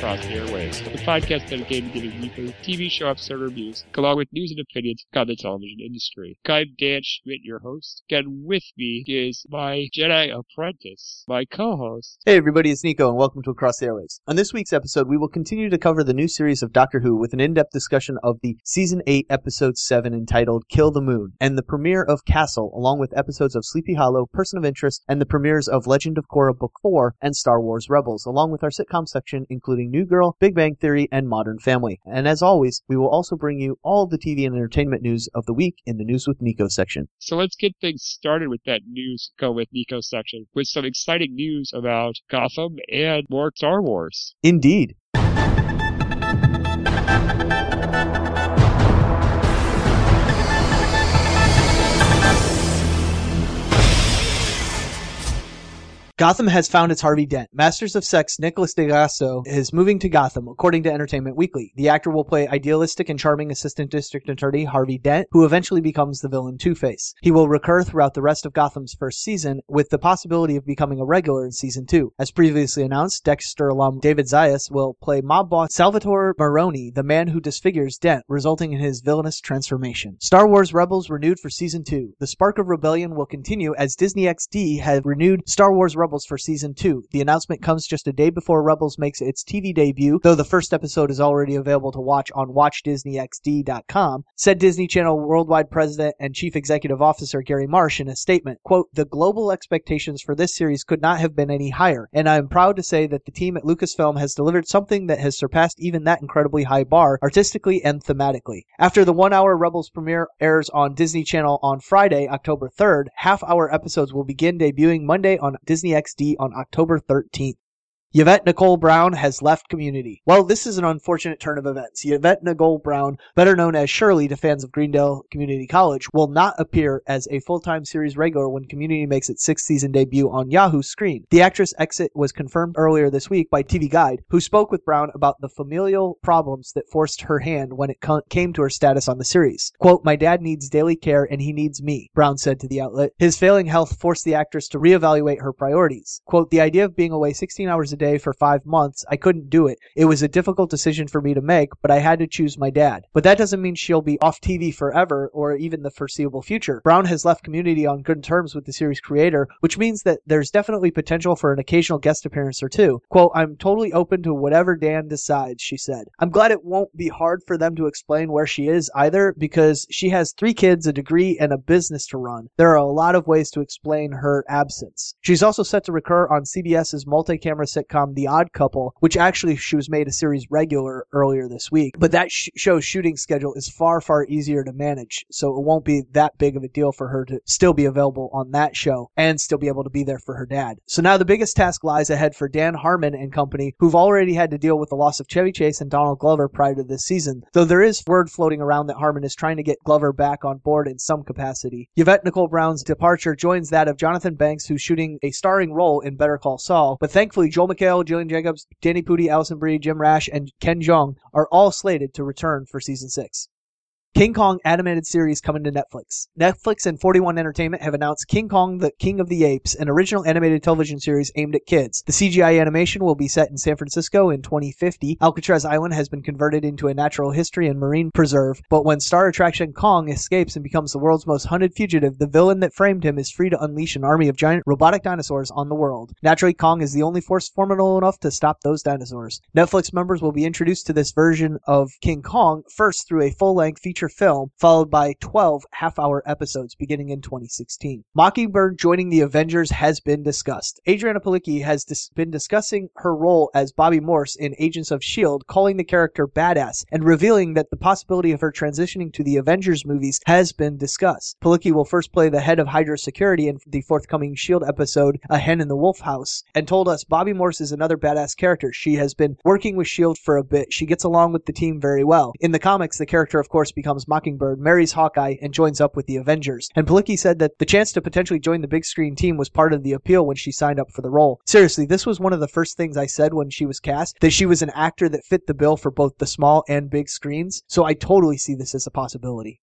Across the Airwaves, the podcast dedicated to giving weekly TV show episode reviews, along with news and opinions on the television industry. I'm Dan Schmidt, your host. and with me is my Jedi apprentice, my co-host. Hey everybody, it's Nico and welcome to Across the Airways. On this week's episode, we will continue to cover the new series of Doctor Who with an in-depth discussion of the Season 8, Episode 7 entitled Kill the Moon, and the premiere of Castle, along with episodes of Sleepy Hollow, Person of Interest, and the premieres of Legend of Korra Book 4 and Star Wars Rebels, along with our sitcom section including New Girl, Big Bang Theory, and Modern Family. And as always, we will also bring you all the TV and entertainment news of the week in the News with Nico section. So let's get things started with that news go with Nico section with some exciting news about Gotham and more Star Wars. Indeed. Gotham has found its Harvey Dent. Masters of Sex Nicholas D'Agosto is moving to Gotham, according to Entertainment Weekly. The actor will play idealistic and charming Assistant District Attorney Harvey Dent, who eventually becomes the villain Two-Face. He will recur throughout the rest of Gotham's first season, with the possibility of becoming a regular in season two. As previously announced, Dexter alum David Zayas will play mob boss Salvatore Maroni, the man who disfigures Dent, resulting in his villainous transformation. Star Wars Rebels renewed for season two. The spark of rebellion will continue as Disney XD has renewed Star Wars Rebels for season two. The announcement comes just a day before Rebels makes its TV debut, though the first episode is already available to watch on WatchDisneyXD.com, said Disney Channel Worldwide President and Chief Executive Officer Gary Marsh in a statement. Quote, The global expectations for this series could not have been any higher, and I am proud to say that the team at Lucasfilm has delivered something that has surpassed even that incredibly high bar, artistically and thematically. After the one hour Rebels premiere airs on Disney Channel on Friday, October 3rd, half hour episodes will begin debuting Monday on Disney On October 13th. Yvette Nicole Brown has left community. Well, this is an unfortunate turn of events. Yvette Nicole Brown, better known as Shirley to fans of Greendale Community College, will not appear as a full-time series regular when Community makes its sixth season debut on Yahoo screen. The actress' exit was confirmed earlier this week by TV Guide, who spoke with Brown about the familial problems that forced her hand when it came to her status on the series. Quote, My dad needs daily care and he needs me, Brown said to the outlet. His failing health forced the actress to reevaluate her priorities. Quote, The idea of being away 16 hours a day for five months, I couldn't do it. It was a difficult decision for me to make, but I had to choose my dad. But that doesn't mean she'll be off TV forever or even the foreseeable future. Brown has left Community on good terms with the series creator, which means that there's definitely potential for an occasional guest appearance or two. Quote, I'm totally open to whatever Dan decides, she said. I'm glad it won't be hard for them to explain where she is either because she has three kids, a degree, and a business to run. There are a lot of ways to explain her absence. She's also set to recur on CBS's multi-camera sitcom The Odd Couple, which actually she was made a series regular earlier this week. But that sh- show's shooting schedule is far, far easier to manage, so it won't be that big of a deal for her to still be available on that show and still be able to be there for her dad. So now the biggest task lies ahead for Dan Harmon and company, who've already had to deal with the loss of Chevy Chase and Donald Glover prior to this season, though there is word floating around that Harmon is trying to get Glover back on board in some capacity. Yvette Nicole Brown's departure joins that of Jonathan Banks, who's shooting a starring role in Better Call Saul, but thankfully Joel McHale, Gillian Jacobs, Danny Pudi, Alison Brie, Jim Rash, and Ken Jeong are all slated to return for season 6. King Kong animated series coming to Netflix. Netflix and 41 Entertainment have announced King Kong the King of the Apes, an original animated television series aimed at kids. The CGI animation will be set in San Francisco in 2050. Alcatraz Island has been converted into a natural history and marine preserve, but when star attraction Kong escapes and becomes the world's most hunted fugitive, the villain that framed him is free to unleash an army of giant robotic dinosaurs on the world. Naturally, Kong is the only force formidable enough to stop those dinosaurs. Netflix members will be introduced to this version of King Kong first through a full-length feature feature film, followed by 12 half hour episodes beginning in 2016. Mockingbird joining the Avengers has been discussed. Adriana Palicki has dis- been discussing her role as Bobbi Morse in Agents of S.H.I.E.L.D., calling the character badass and revealing that the possibility of her transitioning to the Avengers movies has been discussed. Palicki will first play the head of Hydra security in the forthcoming S.H.I.E.L.D. episode, A Hen in the Wolf House, and told us Bobbi Morse is another badass character. She has been working with S.H.I.E.L.D. for a bit. She gets along with the team very well. In the comics, the character, of course, becomes Mockingbird, marries Hawkeye, and joins up with the Avengers. And Palicki said that the chance to potentially join the big screen team was part of the appeal when she signed up for the role. Seriously, this was one of the first things I said when she was cast, that she was an actor that fit the bill for both the small and big screens. So I totally see this as a possibility.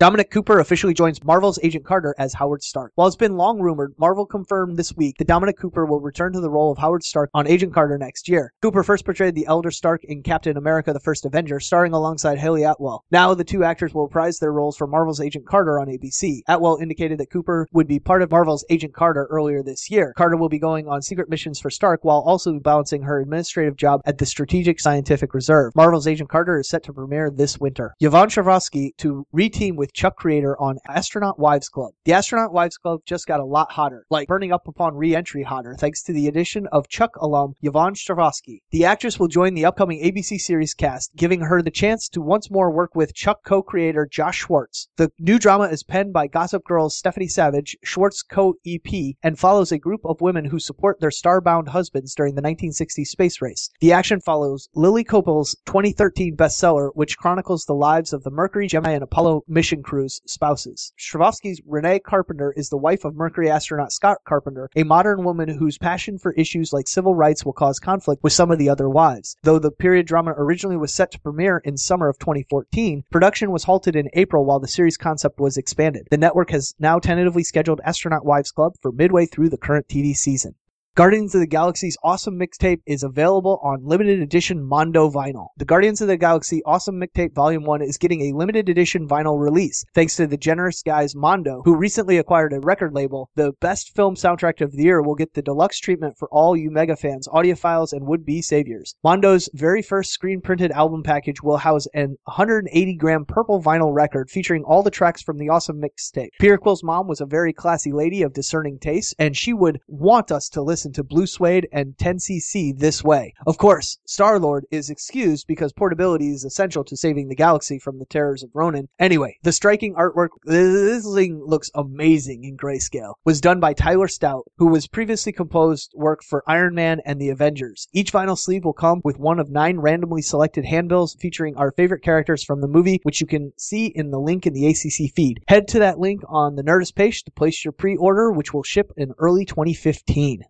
Dominic Cooper officially joins Marvel's Agent Carter as Howard Stark. While it's been long rumored, Marvel confirmed this week that Dominic Cooper will return to the role of Howard Stark on Agent Carter next year. Cooper first portrayed the elder Stark in Captain America the First Avenger, starring alongside Hayley Atwell. Now the two actors will reprise their roles for Marvel's Agent Carter on ABC. Atwell indicated that Cooper would be part of Marvel's Agent Carter earlier this year. Carter will be going on secret missions for Stark while also balancing her administrative job at the Strategic Scientific Reserve. Marvel's Agent Carter is set to premiere this winter. Yvonne Strahovski to reteam with Chuck Creator on Astronaut Wives Club. The Astronaut Wives Club just got a lot hotter, like burning up upon re-entry hotter, thanks to the addition of Chuck alum Yvonne Strahovski. The actress will join the upcoming ABC series cast, giving her the chance to once more work with Chuck co-creator Josh Schwartz. The new drama is penned by Gossip Girl's Stephanie Savage, Schwartz co-EP, and follows a group of women who support their starbound husbands during the 1960s space race. The action follows Lily Koppel's 2013 bestseller, which chronicles the lives of the Mercury, Gemini, and Apollo mission crews spouses. Strahovski's Renee Carpenter is the wife of Mercury astronaut Scott Carpenter, a modern woman whose passion for issues like civil rights will cause conflict with some of the other wives. Though the period drama originally was set to premiere in summer of 2014, production was halted in April while the series concept was expanded. The network has now tentatively scheduled Astronaut Wives Club for midway through the current TV season. Guardians of the Galaxy's Awesome Mixtape is available on limited edition Mondo vinyl. The Guardians of the Galaxy Awesome Mixtape Volume 1 is getting a limited edition vinyl release thanks to the generous guys Mondo, who recently acquired a record label. The best film soundtrack of the year will get the deluxe treatment for all you mega fans, audiophiles, and would-be saviors. Mondo's very first screen printed album package will house an 180 gram purple vinyl record featuring all the tracks from the Awesome Mixtape. Peter Quill's mom was a very classy lady of discerning taste, and she would want us to listen to Blue Swede and 10cc this way. Of course, Star Lord is excused because portability is essential to saving the galaxy from the terrors of Ronan. Anyway, the striking artwork, this thing looks amazing in grayscale, was done by Tyler Stout, who was previously composed work for Iron Man and the Avengers. Each vinyl sleeve will come with one of nine randomly selected handbills featuring our favorite characters from the movie, which you can see in the link in the ACC feed. Head to that link on the Nerdist page to place your pre-order, which will ship in early 2015.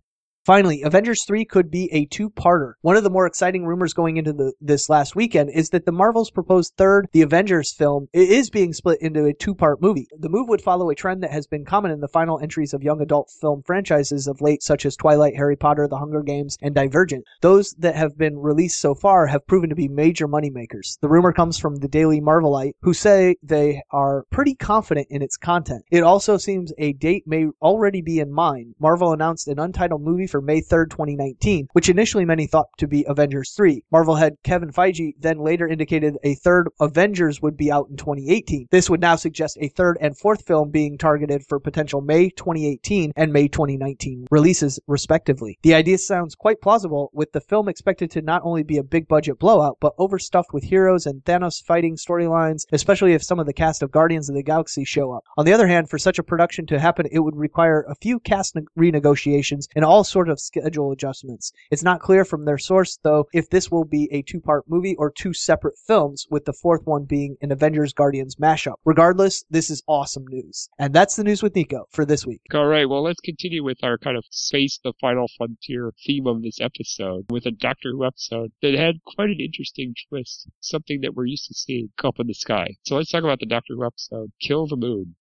Finally, Avengers 3 could be a two-parter. One of the more exciting rumors going into the, this last weekend is that the Marvel's proposed third, the Avengers film, is being split into a two-part movie. The move would follow a trend that has been common in the final entries of young adult film franchises of late, such as Twilight, Harry Potter, The Hunger Games, and Divergent. Those that have been released so far have proven to be major moneymakers. The rumor comes from the Daily Marvelite, who say they are pretty confident in its content. It also seems a date may already be in mind. Marvel announced an untitled movie for May 3rd, 2019, which initially many thought to be Avengers 3. Marvel head Kevin Feige then later indicated a third Avengers would be out in 2018. This would now suggest a third and fourth film being targeted for potential May 2018 and May 2019 releases, respectively. The idea sounds quite plausible, with the film expected to not only be a big budget blowout, but overstuffed with heroes and Thanos fighting storylines, especially if some of the cast of Guardians of the Galaxy show up. On the other hand, for such a production to happen, it would require a few cast ne- renegotiations and all sort of schedule adjustments. It's not clear from their source, though, if this will be a two part movie or two separate films, with the fourth one being an Avengers Guardians mashup. Regardless, this is awesome news. And that's the news with Nico for this week. All right, well, let's continue with our kind of space the final frontier theme of this episode with a Doctor Who episode that had quite an interesting twist, something that we're used to seeing up in the sky. So let's talk about the Doctor Who episode, Kill the Moon.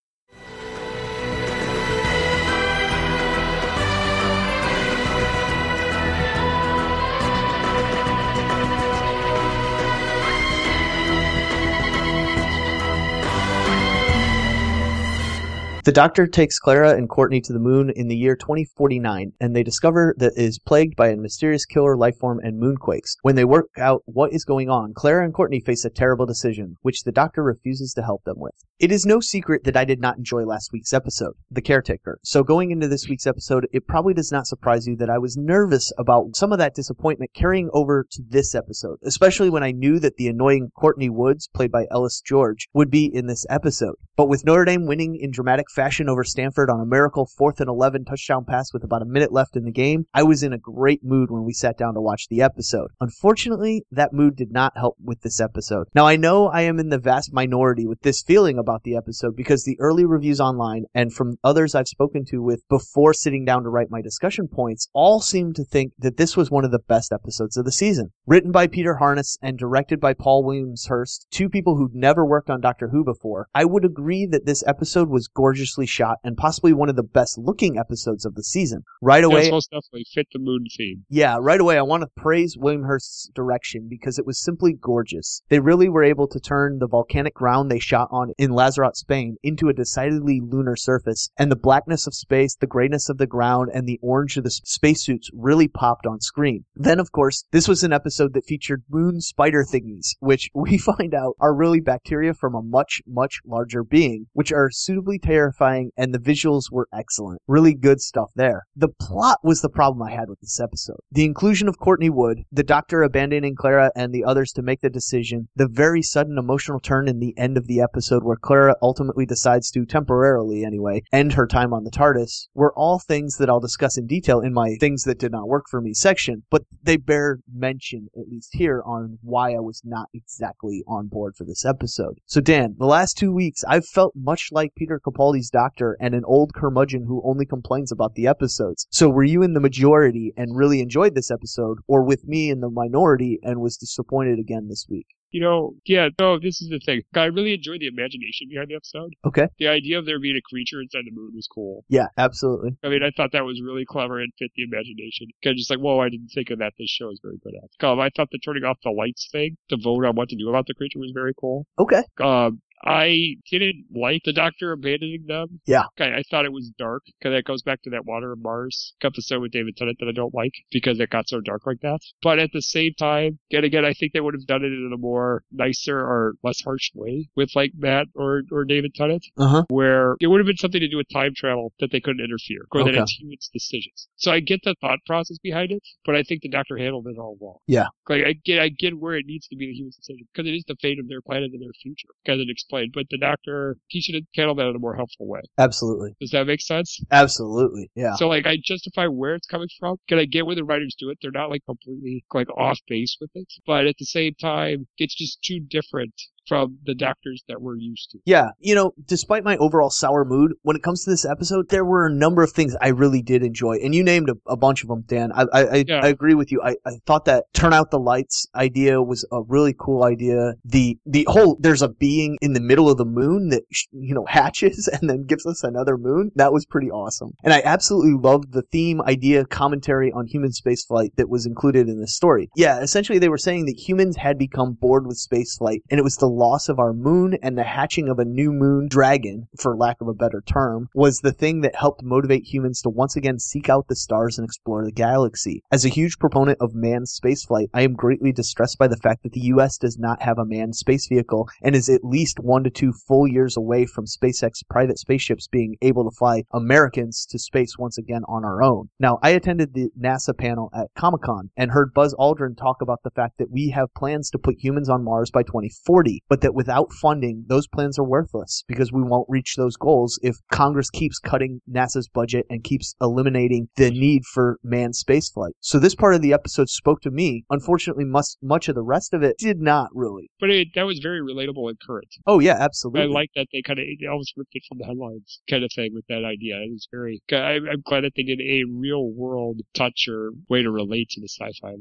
The doctor takes Clara and Courtney to the moon in the year 2049, and they discover that it is plagued by a mysterious killer life form and moonquakes. When they work out what is going on, Clara and Courtney face a terrible decision, which the doctor refuses to help them with. It is no secret that I did not enjoy last week's episode, The Caretaker. So going into this week's episode, it probably does not surprise you that I was nervous about some of that disappointment carrying over to this episode, especially when I knew that the annoying Courtney Woods, played by Ellis George, would be in this episode. But with Notre Dame winning in dramatic fashion over Stanford on a miracle 4th and 11 touchdown pass with about a minute left in the game, I was in a great mood when we sat down to watch the episode. Unfortunately, that mood did not help with this episode. Now, I know I am in the vast minority with this feeling about the episode because the early reviews online and from others I've spoken to with before sitting down to write my discussion points all seem to think that this was one of the best episodes of the season. Written by Peter Harness and directed by Paul Wilmshurst, two people who'd never worked on Doctor Who before, I would agree that this episode was gorgeously shot and possibly one of the best looking episodes of the season. Right away, Yes, most definitely fit the moon theme. yeah, right away, I want to praise Wilmshurst's direction because it was simply gorgeous. They really were able to turn the volcanic ground they shot on in Lanzarote, Spain, into a decidedly lunar surface, and the blackness of space, the grayness of the ground, and the orange of the spacesuits really popped on screen. Then, of course, this was an episode that featured moon spider thingies, which we find out are really bacteria from a much, much larger being, which are suitably terrifying, and the visuals were excellent. Really good stuff there. The plot was the problem I had with this episode. The inclusion of Courtney Wood, the doctor abandoning Clara and the others to make the decision, the very sudden emotional turn in the end of the episode where Clara ultimately decides to, temporarily anyway, end her time on the TARDIS, were all things that I'll discuss in detail in my things that did not work for me section, but they bear mention, at least here, on why I was not exactly on board for this episode. So Dan, the last two weeks, I've felt much like Peter Capaldi's doctor and an old curmudgeon who only complains about the episodes. So were you in the majority and really enjoyed this episode, or with me in the minority and was disappointed again this week? You know, yeah, no, this is the thing. I really enjoyed the imagination behind the episode. Okay. The idea of there being a creature inside the moon was cool. Yeah, absolutely. I mean, I thought that was really clever and fit the imagination. Kind of just like, whoa, I didn't think of that. This show is very good at. Um, I thought the turning off the lights thing to vote on what to do about the creature was very cool. Okay. Um, I didn't like the doctor abandoning them. Yeah. I, I thought it was dark because that goes back to that Water of Mars episode with David Tennant that I don't like because it got so dark like that. But at the same time, and again, I think they would have done it in a more nicer or less harsh way with like Matt or, or David Tennant, Uh huh. where it would have been something to do with time travel that they couldn't interfere or that Okay. it's humans' decisions. So I get the thought process behind it, but I think the doctor handled it all wrong. Yeah. Like I get, I get where it needs to be the human's decision because it is the fate of their planet and their future, as it explained. But the doctor, he should have handled that in a more helpful way. Absolutely. Does that make sense? Absolutely. Yeah. So like, I justify where it's coming from. Can I get where the writers do it? They're not like completely like off base with it, but at the same time, it's just too different from the doctors that we're used to. Yeah, you know, despite my overall sour mood, when it comes to this episode, there were a number of things I really did enjoy, and you named a, a bunch of them, Dan. I I, I, Yeah. I agree with you. I, I thought that turn out the lights idea was a really cool idea. The the whole there's a being in the middle of the moon that you know hatches and then gives us another moon. That was pretty awesome, and I absolutely loved the theme, idea, commentary on human spaceflight that was included in this story. Yeah, essentially they were saying that humans had become bored with spaceflight, and it was the loss of our moon and the hatching of a new moon dragon, for lack of a better term, was the thing that helped motivate humans to once again seek out the stars and explore the galaxy. As a huge proponent of manned spaceflight, I am greatly distressed by the fact that the US does not have a manned space vehicle and is at least one to two full years away from SpaceX private spaceships being able to fly Americans to space once again on our own. Now, I attended the NASA panel at Comic Con and heard Buzz Aldrin talk about the fact that we have plans to put humans on Mars by 2040, but that without funding, those plans are worthless because we won't reach those goals if Congress keeps cutting NASA's budget and keeps eliminating the need for manned spaceflight. So this part of the episode spoke to me. Unfortunately, much, much of the rest of it did not really. But it, that was very relatable and current. Oh yeah, absolutely. I like that they kind of they almost ripped it from the headlines kind of thing with that idea. It was very. I, I'm glad that they did a real world touch or way to relate to the sci-fi.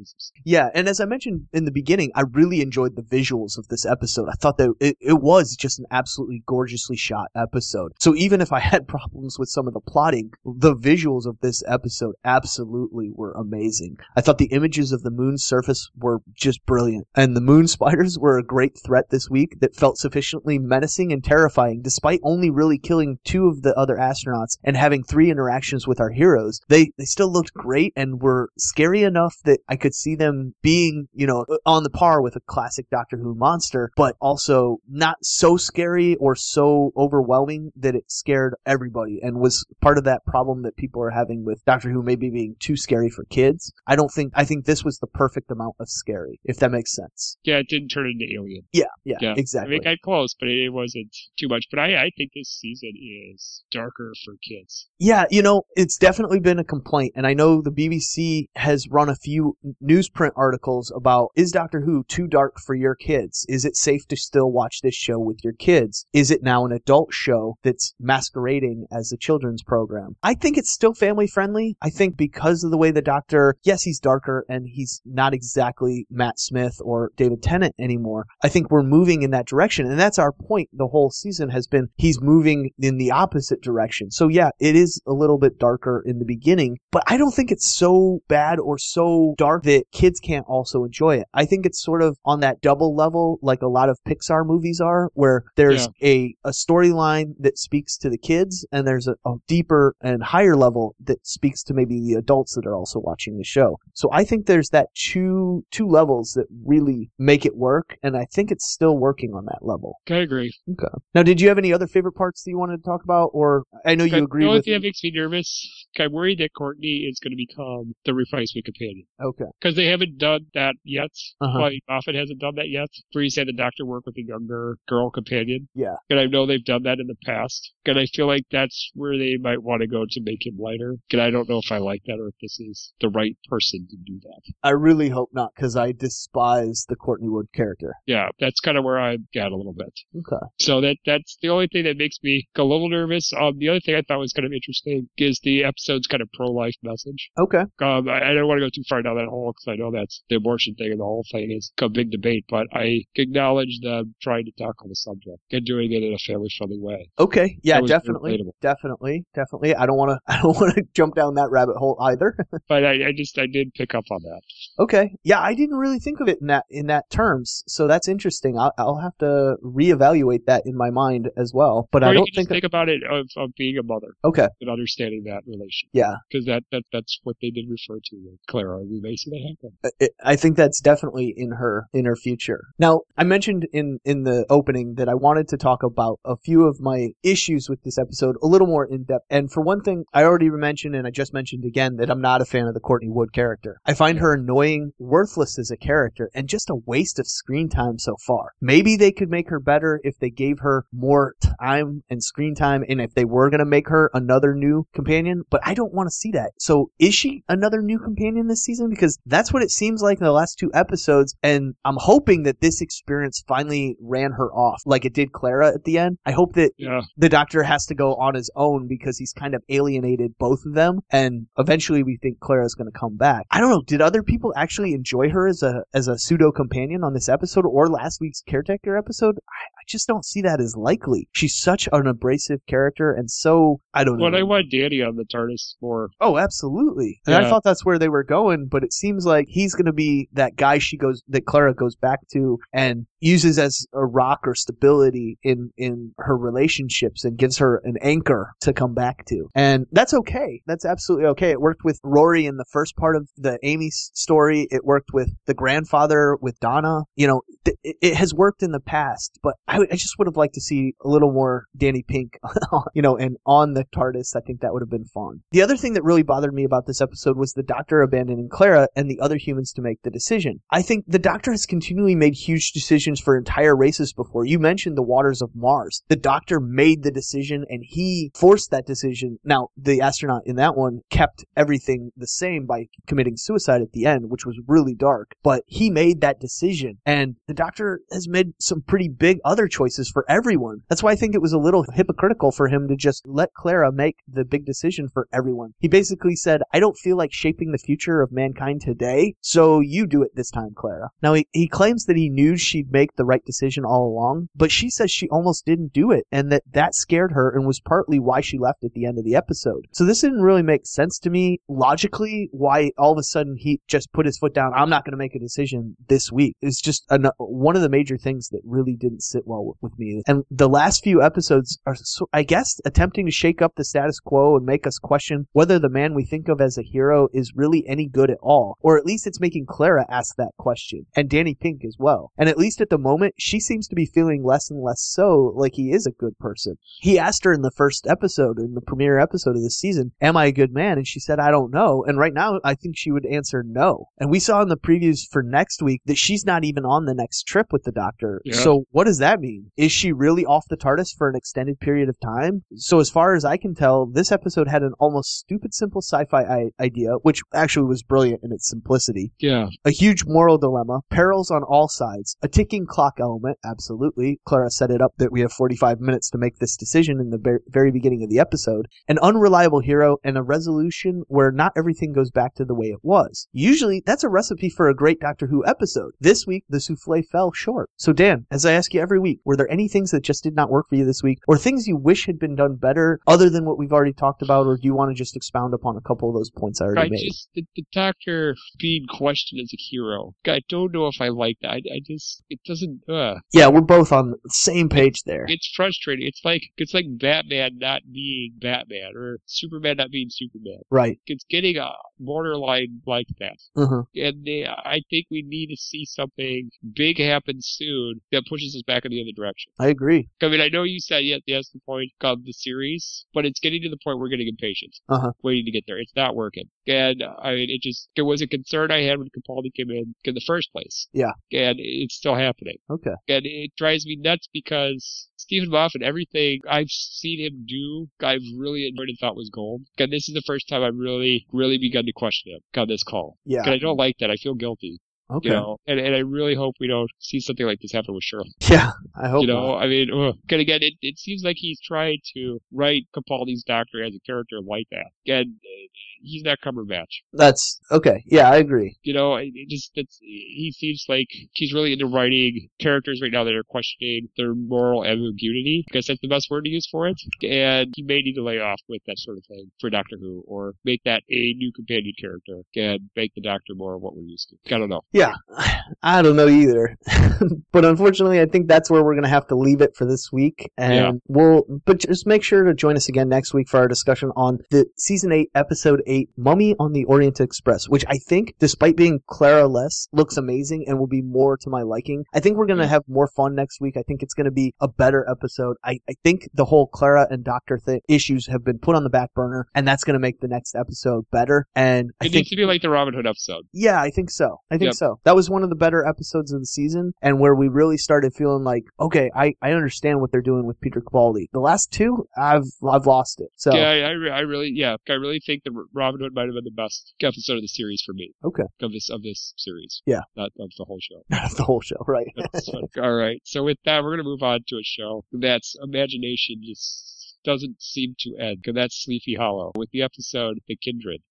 Yeah, and as I mentioned in the beginning, I really enjoyed the visuals of this episode. I thought that it, it was just an absolutely gorgeously shot episode. So even if I had problems with some of the plotting, the visuals of this episode absolutely were amazing. I thought the images of the moon's surface were just brilliant. And the moon spiders were a great threat this week that felt sufficiently menacing and terrifying despite only really killing two of the other astronauts and having three interactions with our heroes. They they still looked great and were scary enough that I could see them being, you know, on the par with a classic Doctor Who monster, but also not so scary or so overwhelming that it scared everybody and was part of that problem that people are having with Doctor Who maybe being too scary for kids. I don't think I think this was the perfect amount of scary, if that makes sense. Yeah, it didn't turn into Alien. Yeah, yeah, Yeah. exactly. I mean, it got close, but it wasn't too much. But I, I think this season is darker for kids. Yeah, you know, it's definitely been a complaint, and I know the BBC has run a few newsprint articles about is Doctor Who too dark for your kids? Is it safe to still watch this show with your kids? Is it now an adult show that's masquerading as a children's program? I think it's still family friendly. I think because of the way the Doctor, yes, he's darker and he's not exactly Matt Smith or David Tennant anymore. I think we're moving in that direction, and that's our point. The whole season has been he's moving in the opposite direction. So yeah, it is a little bit darker in the beginning, but I don't think it's so bad or so dark that kids can't also enjoy it. I think it's sort of on that double level, like a lot of Pixar movies are, where there's a, a storyline that speaks to the kids, and there's a, a deeper and higher level that speaks to maybe the adults that are also watching the show. So I think there's that two two levels that really make it work, and I think it's still working on that level. I agree. Okay. Now, did you have any other favorite parts that you wanted to talk about, or I know you Okay, agree the only with? thing that makes me nervous, I'm worried that Courtney is going to become the replacement companion. Okay. Because they haven't done that yet. Uh-huh. Well, Moffat hasn't done that yet. Where he's had the doctor work with a younger girl companion. Yeah. And I know they've done that in the past. And I feel like that's where they might want to go to make him lighter. And I don't know if I like that or if this is the right person to do that. I really hope not, because I despise the Courtney Wood character. Yeah, that's kind of where I'm at a little bit. Okay. So that that's the only thing that makes me a little nervous. Um, the other thing I thought was kind of interesting is the episode's kind of pro-life message. Okay. Um, I, I don't want to go too far down that hole because I know that's the abortion thing and the whole thing is a big debate, but I acknowledge trying to tackle the subject and doing it in a family-friendly way. Okay. Yeah, That was very definitely. relatable. Definitely. Definitely. I don't want to. I don't want to jump down that rabbit hole either. But I, I just I did pick up on that. okay. Yeah, I didn't really think of it in that in that terms. So that's interesting. I'll, I'll have to reevaluate that in my mind as well. But or I don't can just think. think about it of, of being a mother okay. and understanding that relation Yeah. because that, that that's what they did refer to with Clara. We may see that happen. I- I think that's definitely in her in her future. Now, I mentioned in in the opening that I wanted to talk about a few of my issues with this episode a little more in depth. And for one thing, I already mentioned and I just mentioned again that I'm not a fan of the Courtney Wood character. I find her annoying, worthless as a character, and just a waste of screen time so far. Maybe they could make her better if they gave her more time and screen time and if they were going to make her another new companion, but I don't want to see that. So is she another new companion this season? Because that's what it seems like in the last two episodes, and I'm hoping that this experience finally ran her off like it did Clara at the end. I hope that Yeah. the doctor has to go on his own because he's kind of alienated both of them and eventually we think Clara's going to come back. I don't know, did other people actually enjoy her as a as a pseudo companion on this episode or last week's caretaker episode? I, I just don't see that as likely. She's such an abrasive character and so I don't know. Well, I want Danny on the TARDIS more. Oh, absolutely. And I thought that's where they were going, but it seems like he's going to be that guy she goes that Clara goes back to and uses as a rock or stability in in her relationships and gives her an anchor to come back to. And that's okay. That's absolutely okay. It worked with Rory in the first part of the Amy story. It worked with the grandfather with Donna. You know, th- it, it has worked in the past, but I, just would have liked to see a little more Danny Pink, you know, and on the TARDIS. I think that would have been fun. The other thing that really bothered me about this episode was the Doctor abandoning Clara and the other humans to make the decision. I think the Doctor has continually made huge decisions for entire races before. You mentioned the waters of Mars. The Doctor made the decision and he forced that decision. Now, the astronaut in that one kept everything the same by committing suicide at the end, which was really dark, but he made that decision. And the Doctor has made some pretty big other other choices for everyone. That's why I think it was a little hypocritical for him to just let Clara make the big decision for everyone. He basically said, I don't feel like shaping the future of mankind today, so you do it this time, Clara. Now, he, he claims that he knew she'd make the right decision all along, but she says she almost didn't do it, and that that scared her and was partly why she left at the end of the episode. So this didn't really make sense to me logically why all of a sudden he just put his foot down. I'm not going to make a decision this week. It's just an, one of the major things that really didn't sit well with, with me. And the last few episodes are, so, I guess, attempting to shake up the status quo and make us question whether the man we think of as a hero is really any good at all. Or at least it's making Clara ask that question. And Danny Pink as well. And at least at the moment, she seems to be feeling less and less so like he is a good person. He asked her in the first episode, in the premiere episode of this season, Am I a good man? And she said, I don't know. And right now, I think she would answer no. And we saw in the previews for next week that she's not even on the next trip with the doctor. Yeah. So what does that mean? Is she really off the TARDIS for an extended period of time? So as far as I can tell, this episode had an almost stupid simple sci-fi I- idea, which actually was brilliant in its simplicity. Yeah. A huge moral dilemma, perils on all sides, a ticking clock element, absolutely. Clara set it up that we have 45 minutes to make this decision in the ver- very beginning of the episode, an unreliable hero, and a resolution where not everything goes back to the way it was. Usually, that's a recipe for a great Doctor Who episode. This week, the souffle fell short. So, Dan, as I ask you every week, were there any things that just did not work for you this week, or things you wish had been done better, other than what we've already talked about, or do you want to just expound upon a couple of those points I already I made? just the, the doctor being questioned as a hero. I don't know if I like that. I, I just it doesn't. Uh, Yeah, we're both on the same page there. it's frustrating. It's like it's like Batman not being Batman or Superman not being Superman. Right. It's getting a borderline like that. Uh-huh. And they, I think we need to see something big happen soon that pushes us back in the other direction. I agree. I mean, I know you said yes, that's the point of the series, but it's getting to the point where we're getting impatient, Uh-huh. waiting to get there. It's not working. And I mean, it just, there was a concern I had when Capaldi came in in the first place. Yeah. And it's still happening. Okay. And it drives me nuts because Steven Moffat, everything I've seen him do, I've really enjoyed and thought was gold. And this is the first time I've really, really begun to question him on this call. Yeah. And I don't like that. I feel guilty. Okay. You know, and, and I really hope we don't see something like this happen with Shirley. Yeah, I hope You know, not. I mean, and again, it, it seems like he's trying to write Capaldi's Doctor as a character like that. And uh, he's not Cumberbatch. That's okay. Yeah, I agree. You know, it, it just, it's, he seems like he's really into writing characters right now that are questioning their moral ambiguity. I guess that's the best word to use for it. And he may need to lay off with that sort of thing for Doctor Who, or make that a new companion character and make the Doctor more of what we're used to. I don't know. Yeah, I don't know either. but unfortunately, I think that's where we're going to have to leave it for this week. And Yeah. we'll, but just make sure to join us again next week for our discussion on the season 8, episode 8, Mummy on the Orient Express, which I think, despite being Clara less, looks amazing and will be more to my liking. I think we're going to have more fun next week. I think it's going to be a better episode. I, I think the whole Clara and Doctor th- issues have been put on the back burner, and that's going to make the next episode better. And I It think needs to be like the Robin Hood episode. yeah, I think so. I think Yep. so. That was one of the better episodes of the season, and where we really started feeling like, okay, I, I understand what they're doing with Peter Capaldi. The last two, I've I've lost it. So Yeah, I, I, re- I really, yeah, I really think that Robin Hood might have been the best episode of the series for me. Okay. Of this of this series. Yeah. Not of the whole show. Not of the whole show, right? All right. So with that, we're gonna move on to a show that's imagination just doesn't seem to end. 'cause that's Sleepy Hollow with the episode The Kindred.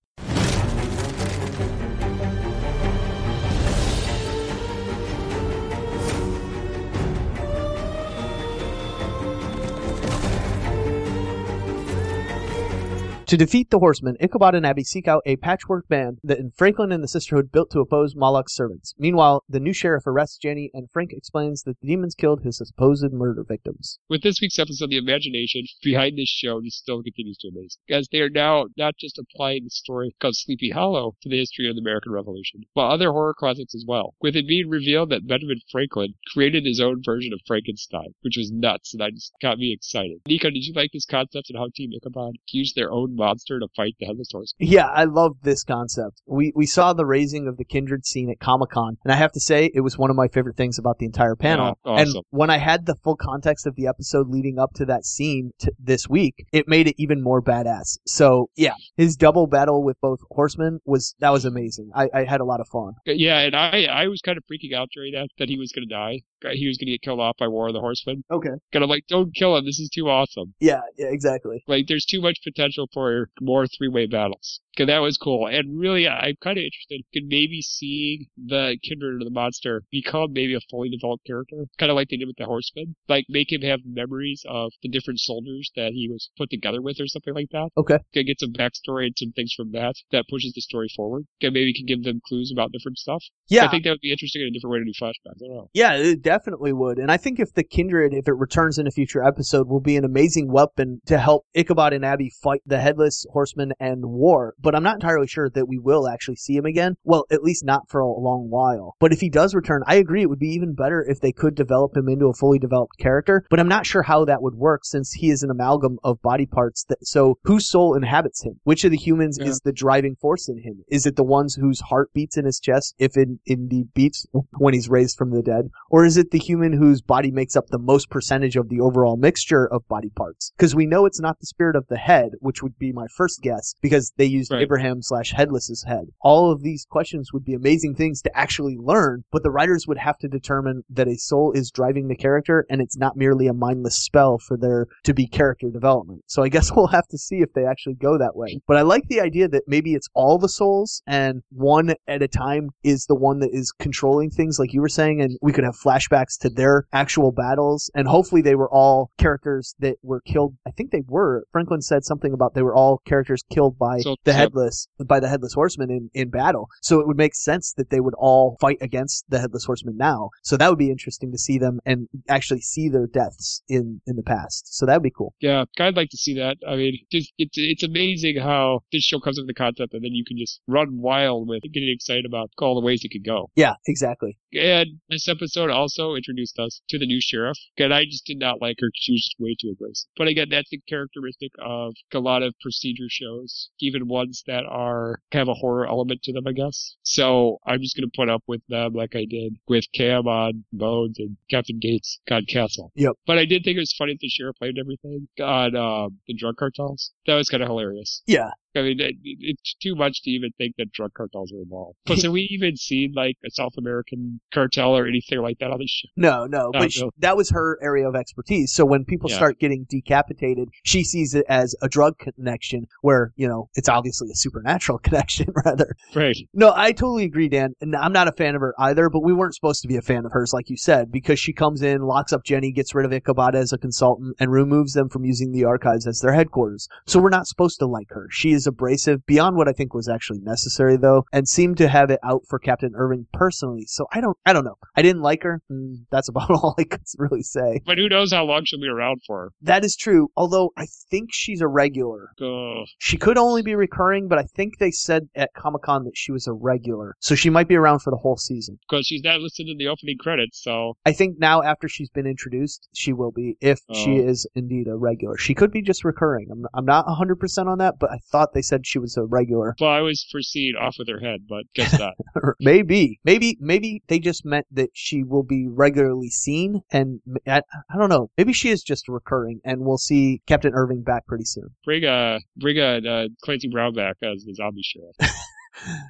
To defeat the Horsemen, Ichabod and Abby seek out a patchwork band that Franklin and the Sisterhood built to oppose Moloch's servants. Meanwhile, the new sheriff arrests Jenny, and Frank explains that the demons killed his supposed murder victims. With this week's episode, the imagination behind this show just still continues to amaze. As they are now not just applying the story of Sleepy Hollow to the history of the American Revolution, but other horror classics as well. With it being revealed that Benjamin Franklin created his own version of Frankenstein, which was nuts, and I just got me excited. Nico, did you like this concept and how Team Ichabod used their own monster to fight the Headless Horseman? Yeah, I love this concept. We we saw the raising of the kindred scene at Comic Con, and I have to say it was one of my favorite things about the entire panel. Yeah, awesome. And when I had the full context of the episode leading up to that scene t- this week, it made it even more badass. So yeah, his double battle with both horsemen was that was amazing. I, I had a lot of fun. Yeah, and I I was kind of freaking out during that that he was going to die uh, he was going to get killed off by War of the Horsemen. Okay. And I'm like, don't kill him. This is too awesome. Yeah, yeah, exactly. Like, there's too much potential for more three-way battles. Cause that was cool. And really, I'm kind of interested in maybe seeing the Kindred or the monster become maybe a fully developed character. Kind of like they did with the Horseman. Like, make him have memories of the different soldiers that he was put together with or something like that. Okay. Could get some backstory and some things from that that pushes the story forward. Could maybe can give them clues about different stuff. Yeah. I think that would be interesting in a different way to do flashbacks. I don't know. Yeah, it definitely would. And I think if the Kindred, if it returns in a future episode, will be an amazing weapon to help Ichabod and Abby fight the Headless Horseman and War. But I'm not entirely sure that we will actually see him again. Well, at least not for a long while. But if he does return, I agree it would be even better if they could develop him into a fully developed character. But I'm not sure how that would work since he is an amalgam of body parts that so whose soul inhabits him? Which of the humans Yeah. is the driving force in him? Is it the ones whose heart beats in his chest if it indeed beats when he's raised from the dead? Or is it the human whose body makes up the most percentage of the overall mixture of body parts? Because we know it's not the spirit of the head, which would be my first guess, because they used Right. Abraham slash Headless's head. All of these questions would be amazing things to actually learn, but the writers would have to determine that a soul is driving the character and it's not merely a mindless spell for there to be character development. So I guess we'll have to see if they actually go that way. But I like the idea that maybe it's all the souls and one at a time is the one that is controlling things like you were saying and we could have flashbacks to their actual battles and hopefully they were all characters that were killed. I think they were. Franklin said something about they were all characters killed by So- the yep. Headless by the headless horseman in, in battle. So it would make sense that they would all fight against the headless horseman now. So that would be interesting to see them and actually see their deaths in in the past. So that would be cool. Yeah, I'd like to see that. I mean, just it's it's amazing how this show comes up with the concept, and then you can just run wild with it, getting excited about all the ways it could go. Yeah, exactly. And this episode also introduced us to the new sheriff. And I just did not like her. She was just way too aggressive. But again, that's a characteristic of a lot of procedure shows, even ones that are have a horror element to them, I guess. So I'm just going to put up with them like I did with Cam on Bones and Captain Gates on Castle. Yep. But I did think it was funny that the sheriff blamed everything on um, the drug cartels. That was kind of hilarious. Yeah. I mean, it, it's too much to even think that drug cartels are involved. Plus, have we even seen like a South American cartel or anything like that on the show? No, no, No, but sh no. that was her area of expertise. So when people Yeah. start getting decapitated, she sees it as a drug connection where, you know, it's obviously a supernatural connection rather. Right. No, I totally agree, Dan. And I'm not a fan of her either, but we weren't supposed to be a fan of hers, like you said, because she comes in, locks up Jenny, gets rid of Ichabod as a consultant, and removes them from using the archives as their headquarters. So we're not supposed to like her. She is abrasive, beyond what I think was actually necessary, though, and seemed to have it out for Captain Irving personally. So I don't, I don't know. I didn't like her. and That's about all I could really say. But who knows how long she'll be around for? That is true, although I think she's a regular. Oh, She could only be recurring, but I think they said at Comic Con that she was a regular. So she might be around for the whole season. because she's not listed in the opening credits, so I think now after she's been introduced, she will be, if she Oh. is indeed a regular. She could be just recurring. I'm, I'm not 100% on that, but I thought they said she was a regular. well, I was foreseeing off with her head, but guess not. maybe. Maybe, maybe they just meant that she will be regularly seen, and I don't know. Maybe she is just recurring, and we'll see Captain Irving back pretty soon. bring uh bring uh, uh Clancy Brown back as the zombie sheriff.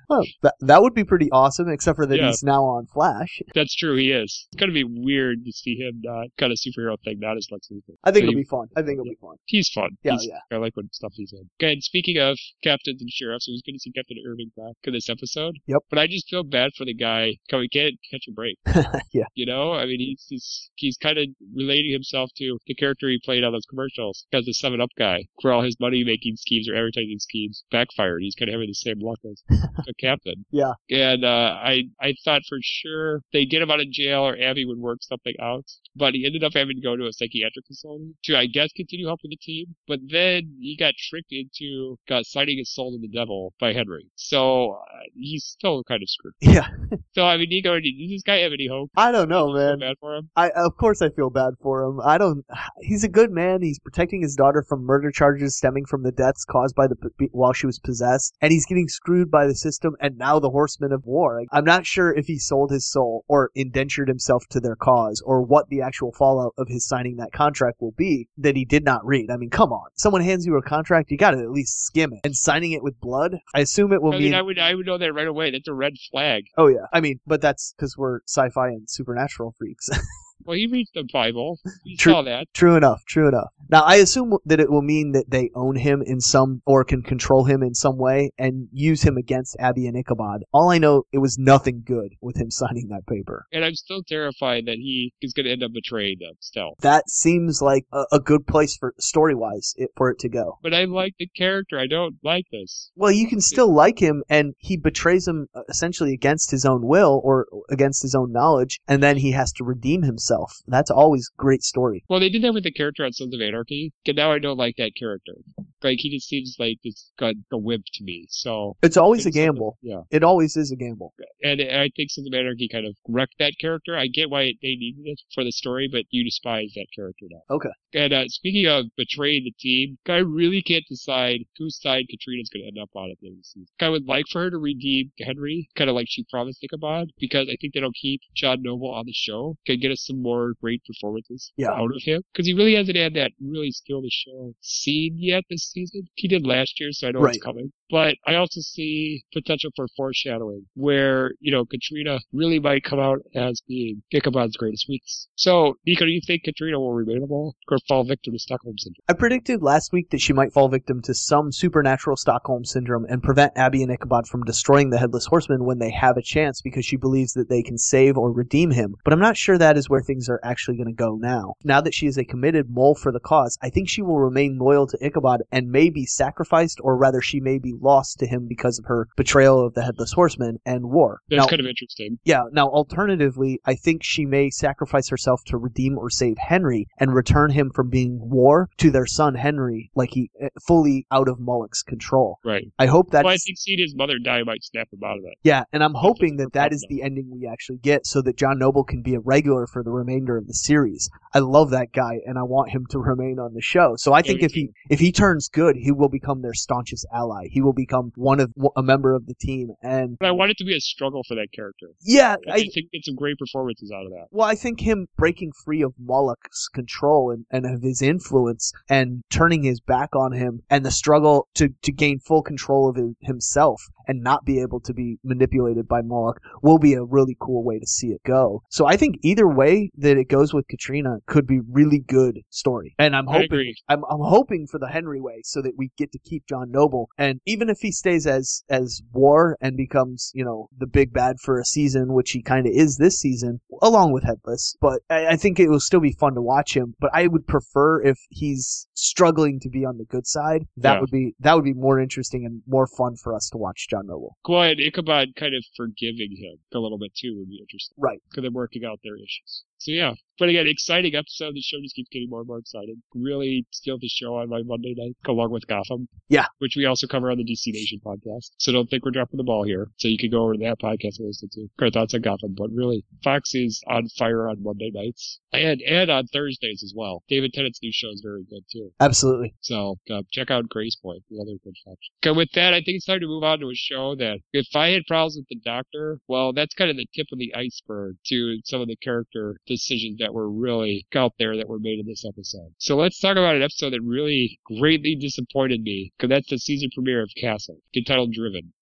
Well, that, that would be pretty awesome, except for that Yeah. he's now on Flash. That's true, he is. It's gonna be weird to see him not kind of superhero thing, not as Lex Luthor. I think So it'll you- be fun. I think it'll be fun. He's fun. Yeah, He's- yeah. I like what stuff he's in. Okay, and speaking of captains and sheriffs, it was good to see Captain Irving back in this episode. Yep. But I just feel bad for the guy. He can't catch a break. yeah. You know, I mean, he's he's, he's kind of relating himself to the character he played on those commercials as the Seven Up guy, where all his money making schemes or advertising schemes backfired. He's kind of having the same luck as a captain. Yeah. And uh, I I thought for sure they'd get him out of jail or Abby would work something out, but he ended up having to go to a psychiatric consultant to, I guess, continue helping the team. But then he got tricked into got signing his soul to the devil by Henry. So uh, he's still kind of screwed. Yeah. So I mean, Nico, does this guy have any hope? I don't know, Do you feel man. bad for him? I of course I feel bad for him. I don't. He's a good man. He's protecting his daughter from murder charges stemming from the deaths caused by the while she was possessed, and he's getting screwed by by the system and now the horsemen of war. I'm not sure if he sold his soul or indentured himself to their cause or what the actual fallout of his signing that contract will be that he did not read. I mean, come on. Someone hands you a contract, you got to at least skim it. And signing it with blood, I assume it will I mean mean, I would I would know that right away. That's a red flag. Oh yeah. I mean, but that's cuz we're sci-fi and supernatural freaks. Well, he reads the Bible. We True. saw that. True enough, true enough. Now, I assume that it will mean that they own him in some, or can control him in some way, and use him against Abby and Ichabod. All I know, it was nothing good with him signing that paper. And I'm still terrified that he is going to end up betraying them still. That seems like a, a good place for story-wise it, for it to go. But I like the character. I don't like this. Well, you can still like him, and he betrays him uh, essentially against his own will or against his own knowledge, and then he has to redeem himself. That's always great story. Well, they did that with the character on Sons of Anarchy. And now I don't like that character. Like he just seems like this got the wimp to me. So It's always a gamble. Yeah. It always is a gamble. And I think Sons of Anarchy kind of wrecked that character. I get why they needed it for the story, but you despise that character now. Okay. And uh, speaking of betraying the team, I really can't decide whose side Katrina's going to end up on at the end of the season. I would like for her to redeem Henry, kind of like she promised Ichabod, because I think that'll keep John Noble on the show, can get us some more great performances Yeah. out of him. Because he really hasn't had that really steal the show scene yet this season. He did last year, so I know Right. it's coming. But I also see potential for foreshadowing where, you know, Katrina really might come out as being Ichabod's greatest weakness. So, Nico, do you think Katrina will remain a mole or fall victim to Stockholm Syndrome? I predicted last week that she might fall victim to some supernatural Stockholm syndrome and prevent Abby and Ichabod from destroying the Headless Horseman when they have a chance because she believes that they can save or redeem him. But I'm not sure that is where things are actually going to go now. Now that she is a committed mole for the cause, I think she will remain loyal to Ichabod and may be sacrificed, or rather, she may be lost to him because of her betrayal of the Headless Horseman and war. That's Now- kind of interesting. yeah, now alternatively, I think she may sacrifice herself to redeem or save Henry and return him from being war to their son Henry, like he eh, fully out of Moloch's control. Right. I hope that. well, I think seeing his mother die might snap him out of that. yeah, and I'm hoping that that is the ending we actually get, so that John Noble can be a regular for the remainder of the series. I love that guy, and I want him to remain on the show. So I think if he if he turns good, he will become their staunchest ally. He will become one of a member of the team, and But I want it to be a struggle for that character. yeah, I, I, think get some great performances out of that. Well, I think him breaking free of Moloch's control and, and of his influence and turning his back on him and the struggle to, to gain full control of him, himself and not be able to be manipulated by Moloch will be a really cool way to see it go. So I think either way that it goes with Katrina could be really good story. And I'm hoping. I'm, I'm hoping for the Henry way so that we get to keep John Noble. And even if he stays as as War and becomes, you know, the big bad for a season, which he kind of is this season, along with Headless, but I, I think it will still be fun to watch him. But I would prefer if he's struggling to be on the good side. That Yeah. would be that would be more interesting and more fun for us to watch John Noble. And Ichabod kind of forgiving him a little bit too would be interesting. Right. Because they're working out their issues. So yeah. But again, exciting episode. The show just keeps getting more and more exciting. Really steal the show on my Monday night, along with Gotham. Yeah. Which we also cover on the DC Nation podcast. So don't think we're dropping the ball here. So you can go over to that podcast and listen to our thoughts on Gotham. But really, Fox is on fire on Monday nights. And, and on Thursdays as well. David Tennant's new show is very good too. Absolutely. So uh, check out Gracepoint, the other good faction. Okay, with that, I think it's time to move on to a show that if I had problems with the Doctor, well, that's kind of the tip of the iceberg to some of the character decisions that were really out there that were made in this episode. So let's talk about an episode that really greatly disappointed me, because that's the season premiere of Castle, entitled Driven.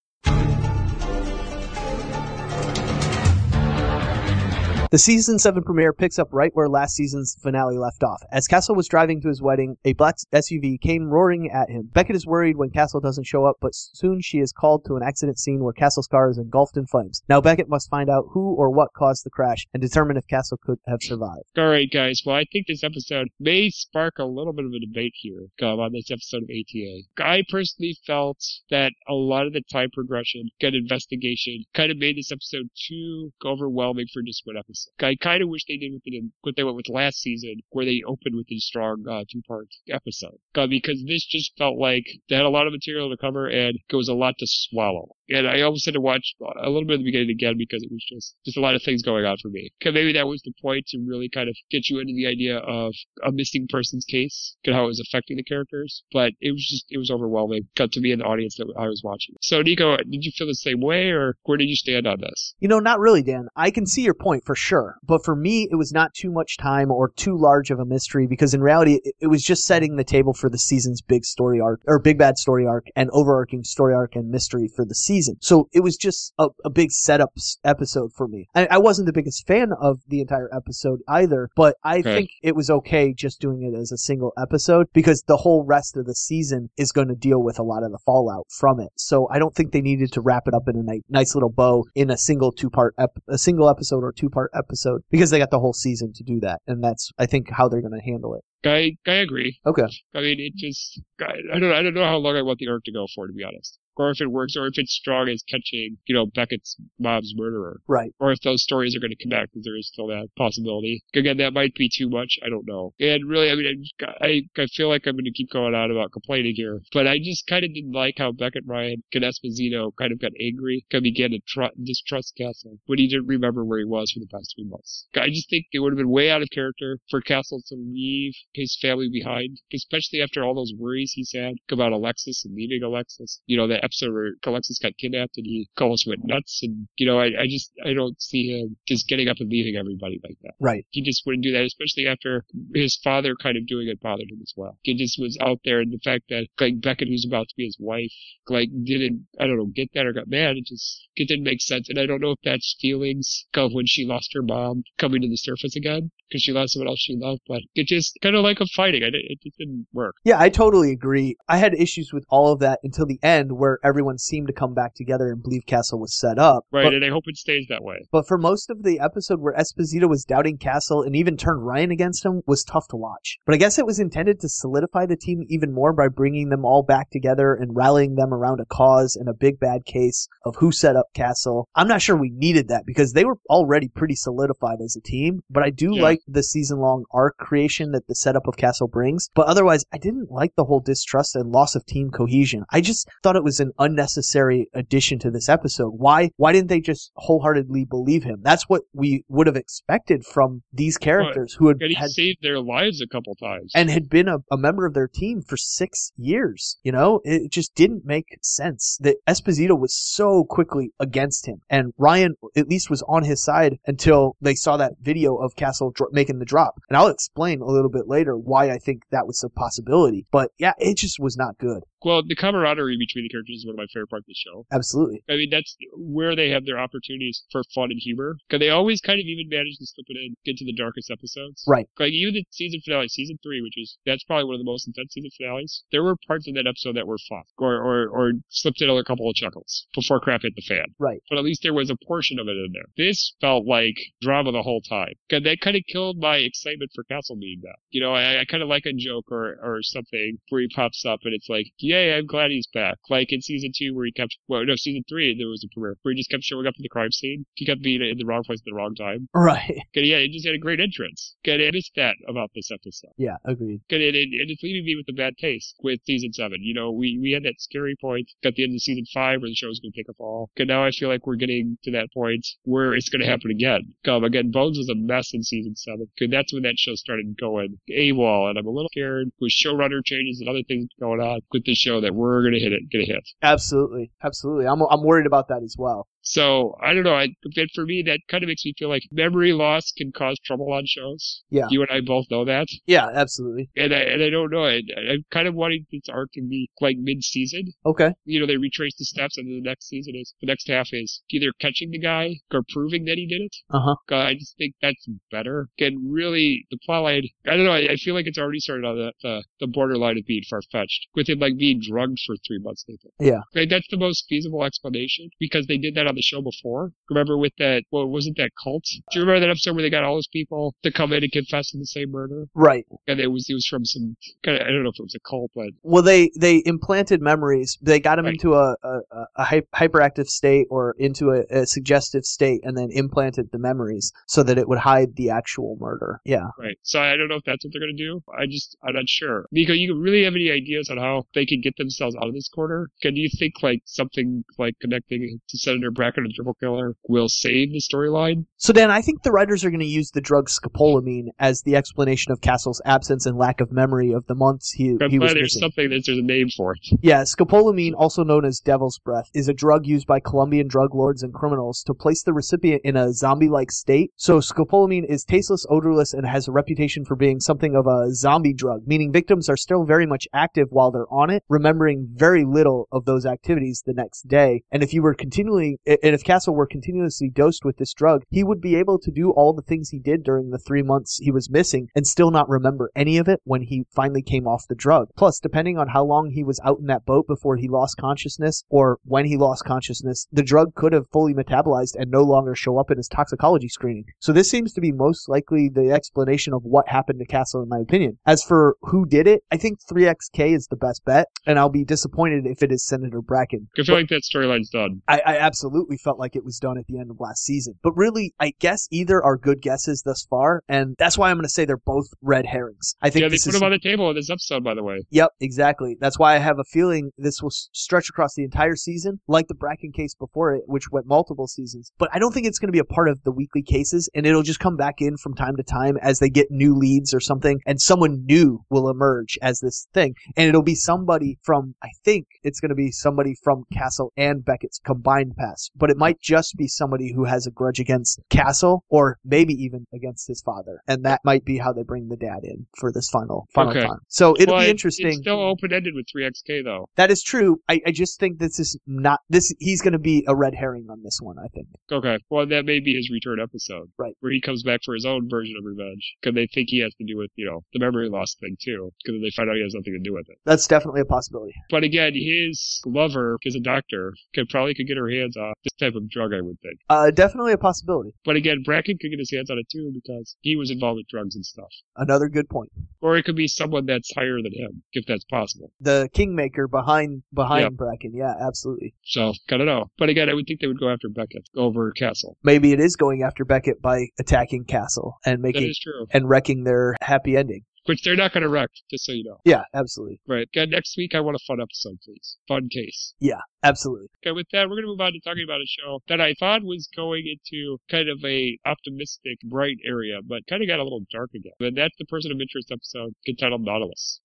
The season 7 premiere picks up right where last season's finale left off. As Castle was driving to his wedding, a black SUV came roaring at him. Beckett is worried when Castle doesn't show up, but soon she is called to an accident scene where Castle's car is engulfed in flames. Now Beckett must find out who or what caused the crash and determine if Castle could have survived. All right, guys. Well, I think this episode may spark a little bit of a debate here on this episode of ATA. I personally felt that a lot of the time progression, good investigation, kind of made this episode too overwhelming for just one episode. I kind of wish they did what they did, what they went with last season, where they opened with a strong uh, two-part episode. Uh, because this just felt like they had a lot of material to cover and it was a lot to swallow. And I almost had to watch a little bit of the beginning again because it was just, just a lot of things going on for me. Cause maybe that was the point to really kind of get you into the idea of a missing person's case and how it was affecting the characters. But it was just, it was overwhelming. Got to me in the audience that I was watching. So Nico, did you feel the same way or where did you stand on this? You know, not really, Dan. I can see your point for sure. But for me, it was not too much time or too large of a mystery because in reality, it, it was just setting the table for the season's big story arc or big bad story arc and overarching story arc and mystery for the season. So it was just a, a big setup episode for me. I, I wasn't the biggest fan of the entire episode either, but I Okay. think it was okay just doing it as a single episode because the whole rest of the season is going to deal with a lot of the fallout from it. So I don't think they needed to wrap it up in a ni- nice little bow in a single two part ep- a single episode or two part episode because they got the whole season to do that, and that's I think how they're going to handle it. I, I agree. Okay. I mean, it just, I, I don't, I don't know how long I want the arc to go for, to be honest. Or if it works, or if it's strong as catching, you know, Beckett's mom's murderer. Right. Or if those stories are going to connect, because there is still that possibility. Again, that might be too much. I don't know. And really, I mean, I, I, feel like I'm going to keep going on about complaining here, but I just kind of didn't like how Beckett Ryan and Esposito kind of got angry, of began to tr- distrust Castle when he didn't remember where he was for the past three months. I just think it would have been way out of character for Castle to leave his family behind, especially after all those worries he's had about Alexis and leaving Alexis. You know, that episode where Alexis got kidnapped and he almost went nuts. And, you know, I, I just, I don't see him just getting up and leaving everybody like that. Right. He just wouldn't do that, especially after his father kind of doing it bothered him as well. He just was out there and the fact that, like, Beckett, who's about to be his wife, like, didn't, I don't know, get that or got mad. It just, it didn't make sense. And I don't know if that's feelings of when she lost her mom coming to the surface again because she lost someone else she loved, but it just kind of like a fighting. I, it just didn't work. Yeah, I totally agree. I had issues with all of that until the end where everyone seemed to come back together and believe Castle was set up. Right. But, and I hope it stays that way. but for most of the episode where Esposito was doubting Castle and even turned Ryan against him was tough to watch. But I guess it was intended to solidify the team even more by bringing them all back together and rallying them around a cause and a big bad case of who set up Castle. I'm not sure we needed that because they were already pretty solidified as a team, but I do Yeah. like the season long arc creation that the setup of Castle brings. But otherwise, I didn't like the whole distrust and loss of team cohesion. I just thought it was an unnecessary addition to this episode. Why why didn't they just wholeheartedly believe him? That's what we would have expected from these characters who had, had saved their lives a couple times. and had been a, a member of their team for six years. You know, it just didn't make sense that Esposito was so quickly against him, and Ryan at least was on his side until they saw that video of Castle dro- making the drop. And I'll explain a little bit later why I think that was a possibility. But yeah, it just was not good. Well, the camaraderie between the characters is one of my favorite parts of the show. Absolutely. I mean, that's where they have their opportunities for fun and humor. Because they always kind of even manage to slip it in get to the darkest episodes. Right. Like even the season finale, season three, which is that's probably one of the most intense season finales. There were parts of that episode that were fun, or or, or slipped in a couple of chuckles before crap hit the fan. Right. But at least there was a portion of it in there. This felt like drama the whole time. 'Cause that kind of killed my excitement for Castle being back. You know, I, I kind of like a joke or or something where he pops up and it's like, yay, I'm glad he's back. Like in season two where he kept, well, no, season three there was a premiere where he just kept showing up at the crime scene. He kept being in the wrong place at the wrong time. Right. And yeah, he just had a great entrance. And I missed that about this episode. Yeah. Agreed. And it, and it's leaving me with a bad taste with season seven. You know, we, we had that scary point at the end of season five where the show's going to take a fall. And now I feel like we're getting to that point where it's going to happen again. Um, again, Bones was a mess in season seven. And that's when that show started going AWOL. And I'm a little scared with showrunner changes and other things going on with this show that we're going to hit it, going to hit. Absolutely. Absolutely. I'm I'm worried about that as well. So I don't know. I, but for me, that kind of makes me feel like memory loss can cause trouble on shows. Yeah. You and I both know that. Yeah. Absolutely. And I, and I don't know. I, I'm kind of wanting this arc to be like mid-season. Okay. You know, they retrace the steps, and then the next season is the next half is either catching the guy or proving that he did it. Uh huh. Uh, I just think that's better. And really, the plotline, I don't know. I, I feel like it's already started on the the, the borderline of being far fetched with him like being drugged for three months. Nathan. Yeah. Like, that's the most feasible explanation because they did that on the the show before. Remember with that, well, wasn't that cult? Do you remember that episode where they got all those people to come in and confess to the same murder? Right. And it was, it was from some kind of, I don't know if it was a cult, but Well, they they implanted memories. They got him Right. into a a, a, a hyperactive state or into a, a suggestive state, and then implanted the memories so that it would hide the actual murder. Yeah. Right. So I don't know if that's what they're going to do. I just, I'm not sure. Nico, you really have any ideas on how they can get themselves out of this corner? Can you think like something like connecting to Senator Bracken and Triple Killer will save the storyline? So Dan, I think the writers are going to use the drug scopolamine as the explanation of Castle's absence and lack of memory of the months he I'm he was there's missing. something that there's a name for it. Yeah, scopolamine, also known as devil's breath, is a drug used by Colombian drug lords and criminals to place the recipient in a zombie-like state. So scopolamine is tasteless, odorless, and has a reputation for being something of a zombie drug, meaning victims are still very much active while they're on it, remembering very little of those activities the next day. And if you were continually, and if Castle were continuously dosed with this drug, he would be able to do all the things he did during the three months he was missing and still not remember any of it when he finally came off the drug. Plus, depending on how long he was out in that boat before he lost consciousness or when he lost consciousness, the drug could have fully metabolized and no longer show up in his toxicology screening. So this seems to be most likely the explanation of what happened to Castle in my opinion. As for who did it, I think 3XK is the best bet and I'll be disappointed if it is Senator Bracken. I feel like that storyline's done. I, I absolutely felt like it was done at the end of last season. But really, I guess either are good guesses thus far, and that's why I'm going to say they're both red herrings. I think Yeah, they this put is. him on the table in this episode, by the way. Yep, exactly. That's why I have a feeling this will stretch across the entire season, like the Bracken case before it, which went multiple seasons. But I don't think it's going to be a part of the weekly cases, and it'll just come back in from time to time as they get new leads or something, and someone new will emerge as this thing. And it'll be somebody from, I think it's going to be somebody from Castle and Beckett's combined past. But it might just be somebody who has a grudge against Castle, or maybe even against his father. And that might be how they bring the dad in for this final, final Okay. time. So it'll Well, be interesting. It's still open ended with 3XK, though. That is true. I, I just think this is not this. He's going to be a red herring on this one. I think. Okay. Well, that may be his return episode. Right. Where he comes back for his own version of revenge. Because they think he has to do with, you know, the memory loss thing, too. Because they find out he has nothing to do with it. That's definitely a possibility. But again, his lover, is a doctor, could probably could get her hands off this type of drug, I would think. Uh, definitely a possibility. But again, Bracken could get his hands on it too because he was involved with drugs and stuff. Another good point. Or it could be someone that's higher than him, if that's possible. The kingmaker behind behind Yep. Bracken. Yeah, absolutely. So, I don't know. But again, I would think they would go after Beckett over Castle. Maybe it is going after Beckett by attacking Castle and making and wrecking their happy ending. Which they're not going to wreck, just so you know. Yeah, absolutely. Right. Next week I want a fun episode, please. Fun case. Yeah, absolutely. Okay, with that, we're going to move on to talking about a show that I thought was going into kind of a optimistic, bright area, but kind of got a little dark again. And that's the Person of Interest episode entitled Nautilus.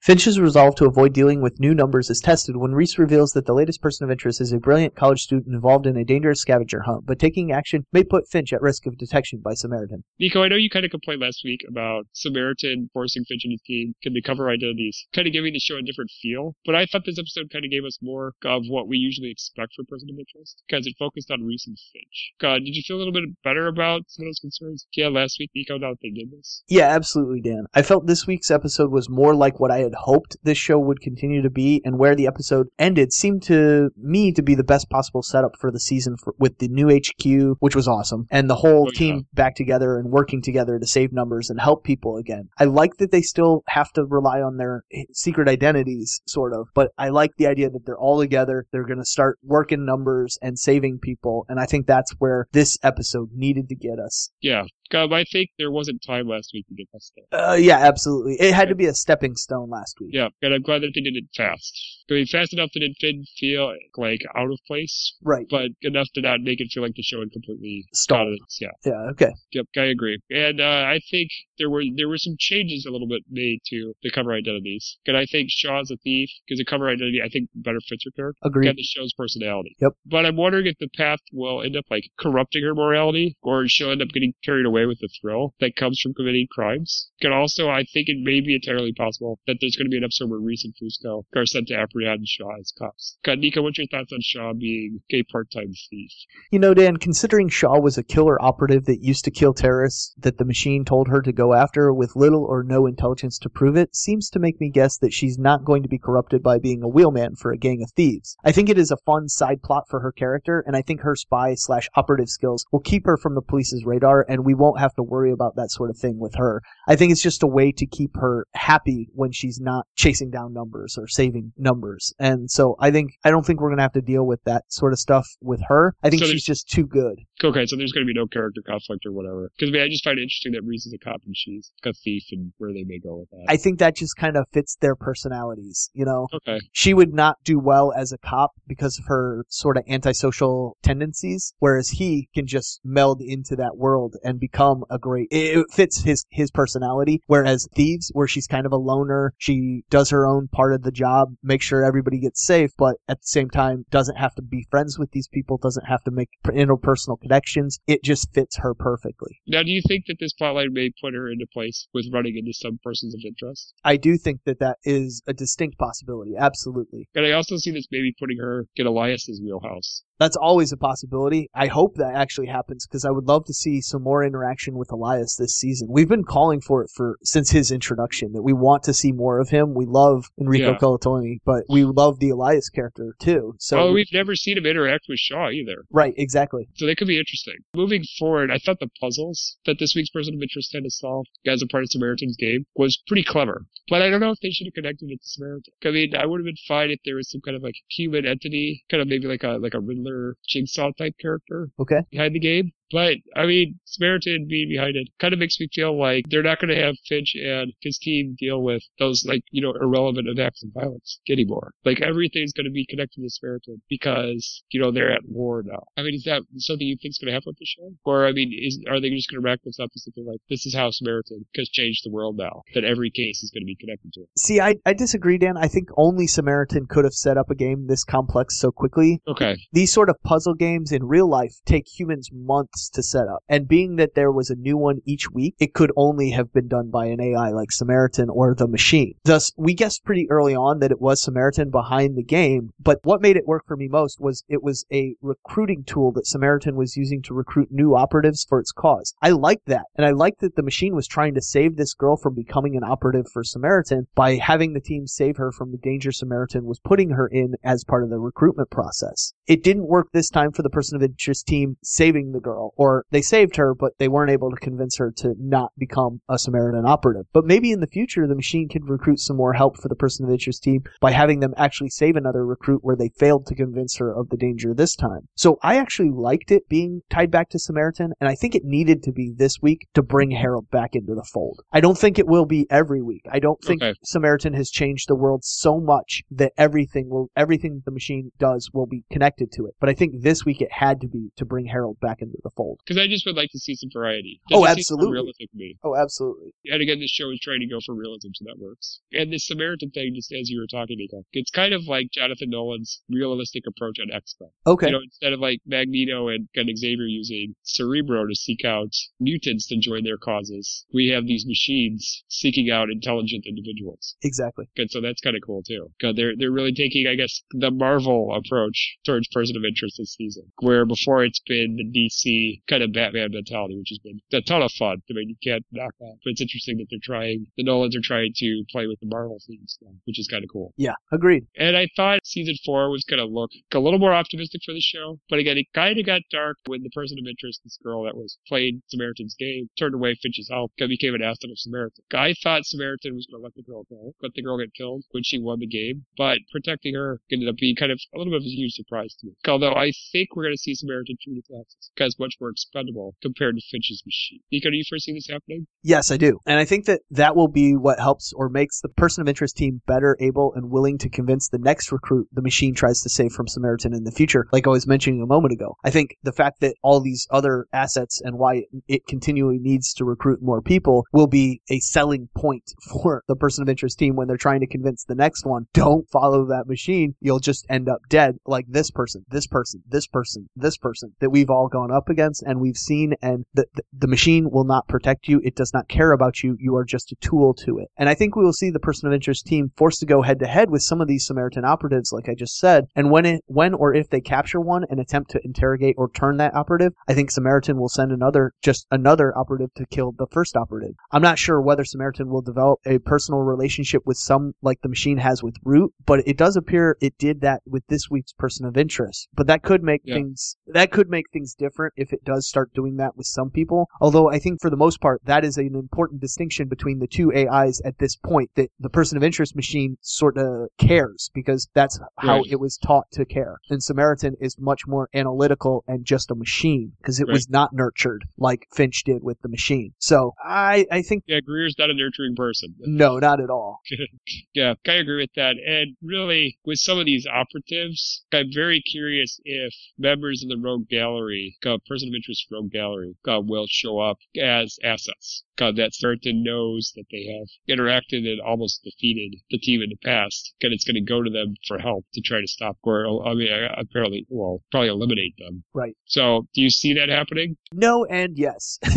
Finch's resolve to avoid dealing with new numbers is tested when Reese reveals that the latest person of interest is a brilliant college student involved in a dangerous scavenger hunt, but taking action may put Finch at risk of detection by Samaritan. Nico, I know you kind of complained last week about Samaritan forcing Finch and his team to cover identities, kind of giving the show a different feel. But I thought this episode kind of gave us more of what we usually expect for Person of Interest, because it focused on Reese and Finch. God, did you feel a little bit better about some of those concerns? Yeah, last week, Nico, now that they did this. Yeah, absolutely, Dan. I felt this week's episode was more like what I had hoped this show would continue to be, and where the episode ended seemed to me to be the best possible setup for the season for, with the new HQ, which was awesome, and the whole Oh, yeah. team back together and working together to save numbers and help people again. I like that they still have to rely on their secret identities, sort of, but I like the idea that they're all together. They're going to start working numbers and saving people, and I think that's where this episode needed to get us. Yeah. I think there wasn't time last week to get that stuff. Uh, yeah, absolutely. It had to be a stepping stone last week. Yeah, and I'm glad that they did it fast. I mean, fast enough that it didn't feel like out of place, Right. but enough to not make it feel like the show had completely Stalled. out of its- Yeah. Yeah, okay. Yep, I agree. And uh, I think there were there were some changes a little bit made to the cover identities. And I think Shaw's a thief because the cover identity I think better fits her character Agreed. and the show's personality. Yep. But I'm wondering if the path will end up like corrupting her morality, or she'll end up getting carried away away with the thrill that comes from committing crimes. And also, I think it may be entirely possible that there's going to be an episode where Reese and Fusco are sent to apprehend Shaw as cops. God, Nico, what's your thoughts on Shaw being a part-time thief? You know, Dan, considering Shaw was a killer operative that used to kill terrorists that the machine told her to go after with little or no intelligence to prove it, seems to make me guess that she's not going to be corrupted by being a wheelman for a gang of thieves. I think it is a fun side plot for her character, and I think her spy slash operative skills will keep her from the police's radar, and we won't have to worry about that sort of thing with her. I think it's just a way to keep her happy when she's not chasing down numbers or saving numbers. And so I think I don't think we're gonna have to deal with that sort of stuff with her. I think So she's just too good. Okay, so there's going to be no character conflict or whatever. Because I, mean, I just find it interesting that Reese is a cop and she's a thief and where they may go with that. I think that just kind of fits their personalities, you know. okay. She would not do well as a cop because of her sort of antisocial tendencies, whereas he can just meld into that world and become a great. It it fits his his personality. Whereas thieves, where she's kind of a loner, she does her own part of the job, makes sure everybody gets safe, but at the same time doesn't have to be friends with these people, doesn't have to make interpersonal connections. It just fits her perfectly. Now, do you think that this plotline may put her into place with running into some persons of interest? I do think that that is a distinct possibility. Absolutely. And I also see this maybe putting her in Elias's wheelhouse. That's always a possibility. I hope that actually happens because I would love to see some more interaction with Elias this season. We've been calling for it for since his introduction that we want to see more of him. We love Enrico Yeah. Colantoni, but we love the Elias character too. So well, we've never seen him interact with Shaw either. right, exactly. So they could be interesting. Moving forward, I thought the puzzles that this week's person of interest had to solve as a part of Samaritan's game was pretty clever. But I don't know if they should have connected it to Samaritan. I mean, I would have been fine if there was some kind of like human entity, kind of maybe like a like a Riddler jigsaw type character Okay. behind the game. But I mean, Samaritan being behind it kind of makes me feel like they're not going to have Finch and his team deal with those like you know irrelevant acts of violence anymore. Like everything's going to be connected to Samaritan because you know they're at war now. I mean, is that something you think's going to happen with the show, or I mean, is are they just going to wrap this up as something like this is how Samaritan has changed the world now? That every case is going to be connected to it. See, I, I disagree, Dan. I think only Samaritan could have set up a game this complex so quickly. Okay, These sort of puzzle games in real life take humans months to set up. And being that there was a new one each week, it could only have been done by an AI like Samaritan or the machine. Thus, we guessed pretty early on that it was Samaritan behind the game, but what made it work for me most was it was a recruiting tool that Samaritan was using to recruit new operatives for its cause. I liked that. And I liked that the machine was trying to save this girl from becoming an operative for Samaritan by having the team save her from the danger Samaritan was putting her in as part of the recruitment process. It didn't work this time for the person of interest team saving the girl, or they saved her, but they weren't able to convince her to not become a Samaritan operative. But maybe in the future, the machine could recruit some more help for the person of interest team by having them actually save another recruit where they failed to convince her of the danger this time. So I actually liked it being tied back to Samaritan, and I think it needed to be this week to bring Harold back into the fold. I don't think it will be every week. I don't think Okay. Samaritan has changed the world so much that everything will everything the machine does will be connected to it. But I think this week it had to be to bring Harold back into the fold. Because I just would like to see some variety. Oh, Just some absolutely. realistic me. Oh, absolutely. And again, this show is trying to go for realism, so that works. And this Samaritan thing, just as you were talking, Nico, it's kind of like Jonathan Nolan's realistic approach on X-Men. Okay. You know, instead of like Magneto and, and Xavier using Cerebro to seek out mutants to join their causes, we have these machines seeking out intelligent individuals. exactly. And so that's kind of cool too. they're they're really taking, I guess, the Marvel approach towards person of interest this season, where before it's been the DC kind of Batman mentality, which has been a ton of fun. I mean, you can't knock that. But it's interesting that they're trying, the Nolans are trying to play with the Marvel themes which is kind of cool. Yeah, agreed. And I thought season four was going to look a little more optimistic for the show. But again, it kind of got dark when the person of interest, this girl that was playing Samaritan's game, turned away Finch's help and became an asset of Samaritan. I thought Samaritan was going to let the girl go, let the girl get killed when she won the game. But protecting her ended up being kind of a little bit of a huge surprise to me. Although I think we're going to see Samaritan treated because much more expendable compared to Finch's machine. Nico, do you foresee this happening? Yes, I do. And I think that that will be what helps or makes the person of interest team better able and willing to convince the next recruit the machine tries to save from Samaritan in the future, like I was mentioning a moment ago. I think the fact that all these other assets and why it continually needs to recruit more people will be a selling point for the person of interest team when they're trying to convince the next one, don't follow that machine. You'll just end up dead like this person, this person, this person, this person that we've all gone up against against, and we've seen, and the, the, the machine will not protect you. It does not care about you. You are just a tool to it. And I think we will see the person of interest team forced to go head to head with some of these Samaritan operatives, like I just said. And when it, when or if they capture one and attempt to interrogate or turn that operative, I think Samaritan will send another, just another operative to kill the first operative. I'm not sure whether Samaritan will develop a personal relationship with some, like the machine has with Root, but it does appear it did that with this week's person of interest. But that could make Yeah. things, that could make things different if it does start doing that with some people. Although I think for the most part, that is an important distinction between the two AIs at this point that the person of interest machine sort of cares because that's how Right. it was taught to care. And Samaritan is much more analytical and just a machine because it Right. was not nurtured like Finch did with the machine. So I, I think Yeah, Greer's not a nurturing person. no, not at all. Yeah, I agree with that. And really, with some of these operatives, I'm very curious if members of the Rogue Gallery, uh, person of interest Rogue Gallery, uh, will show up as assets. Uh, that Certain knows that they have interacted and almost defeated the team in the past, and it's going to go to them for help to try to stop, or I mean, uh, apparently, well, probably eliminate them. Right. So, do you see that happening? No and yes.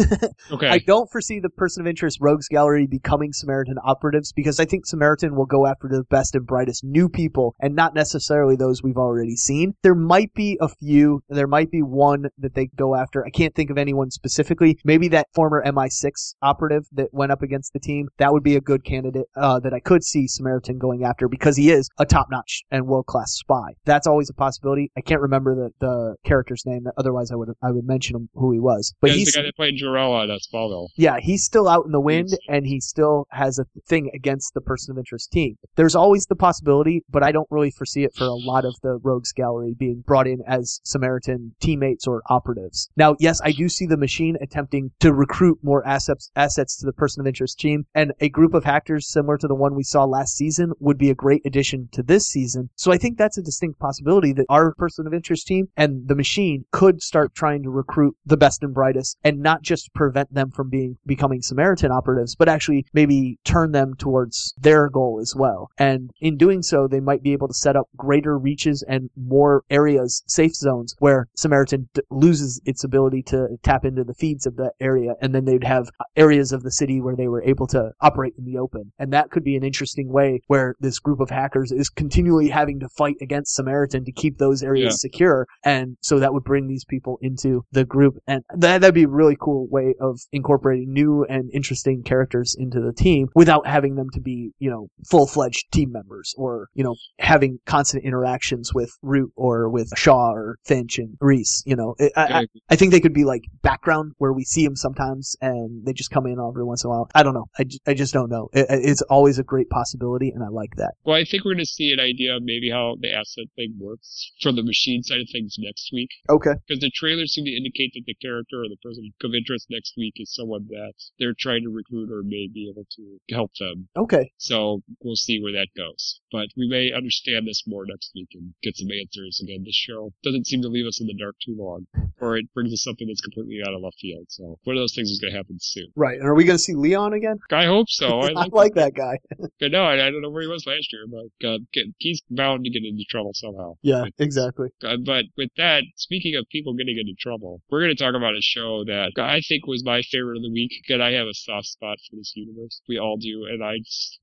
Okay. I don't foresee the person of interest rogues gallery becoming Samaritan operatives because I think Samaritan will go after the best and brightest new people and not necessarily those we've already seen. There might be a few, there might be one that they go after. I can't think of anyone specifically. Maybe that former MI6 operative that went up against the team. That would be a good candidate uh, that I could see Samaritan going after because he is a top-notch and world-class spy. That's always a possibility. I can't remember the, the character's name. Otherwise, I would I would mention him who he was. But That's he's the guy that played Jor-El on uh, Smallville. yeah, he's still out in the wind Yes. and he still has a thing against the person of interest team. There's always the possibility, but I don't really foresee it for a lot of the rogues gallery being brought in as Samaritan teammates or operatives. Now, yes, I do see the machine attempting to recruit more assets assets to the person of interest team, and a group of hackers similar to the one we saw last season would be a great addition to this season. So I think that's a distinct possibility that our person of interest team and the machine could start trying to recruit the best and brightest and not just prevent them from being becoming Samaritan operatives, but actually maybe turn them towards their goal as well. And in doing so, they might be able to set up greater reaches and more areas, safe zones where Samaritan d- loses its ability to tap into the feeds of that area, and then they'd have uh, areas of the city where they were able to operate in the open. And that could be an interesting way where this group of hackers is continually having to fight against Samaritan to keep those areas Yeah. secure. And so that would bring these people into the group. And that, that'd be a really cool way of incorporating new and interesting characters into the team without having them to be, you know, full fledged team members or, you know, having constant interactions with Root or with Shaw or Finch and Reese. You know, I, I, I think they could be like background where we see them sometimes and they just come in every once in a while. I don't know. I, I just don't know. It, it's always a great possibility and I like that. Well, I think we're going to see an idea of maybe how the asset thing works from the machine side of things next week. Okay. Because the trailers seem to indicate that the character or the person of interest next week is someone that they're trying to recruit or may be able to help them. Okay. So we'll see where that goes. But we may understand this more next week and get some answers. Again, this show doesn't seem to leave us in the dark too long, or it brings us something that's completely out of left field. So one of those things is going to happen soon. Right. And are we going to see Leon again? I hope so. I I like, like that guy. But no, I, I don't know where he was last year, but uh, he's bound to get into trouble somehow. Yeah, With- exactly. Uh, but with that, speaking of people getting into trouble, we're going to talk about a show that I think was my favorite of the week. because I have a soft spot for this universe. We all do, and I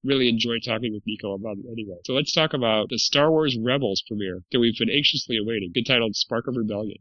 really enjoy talking with Nico about it anyway. So let's talk about the Star Wars Rebels premiere that we've been anxiously awaiting, entitled Spark of Rebellion.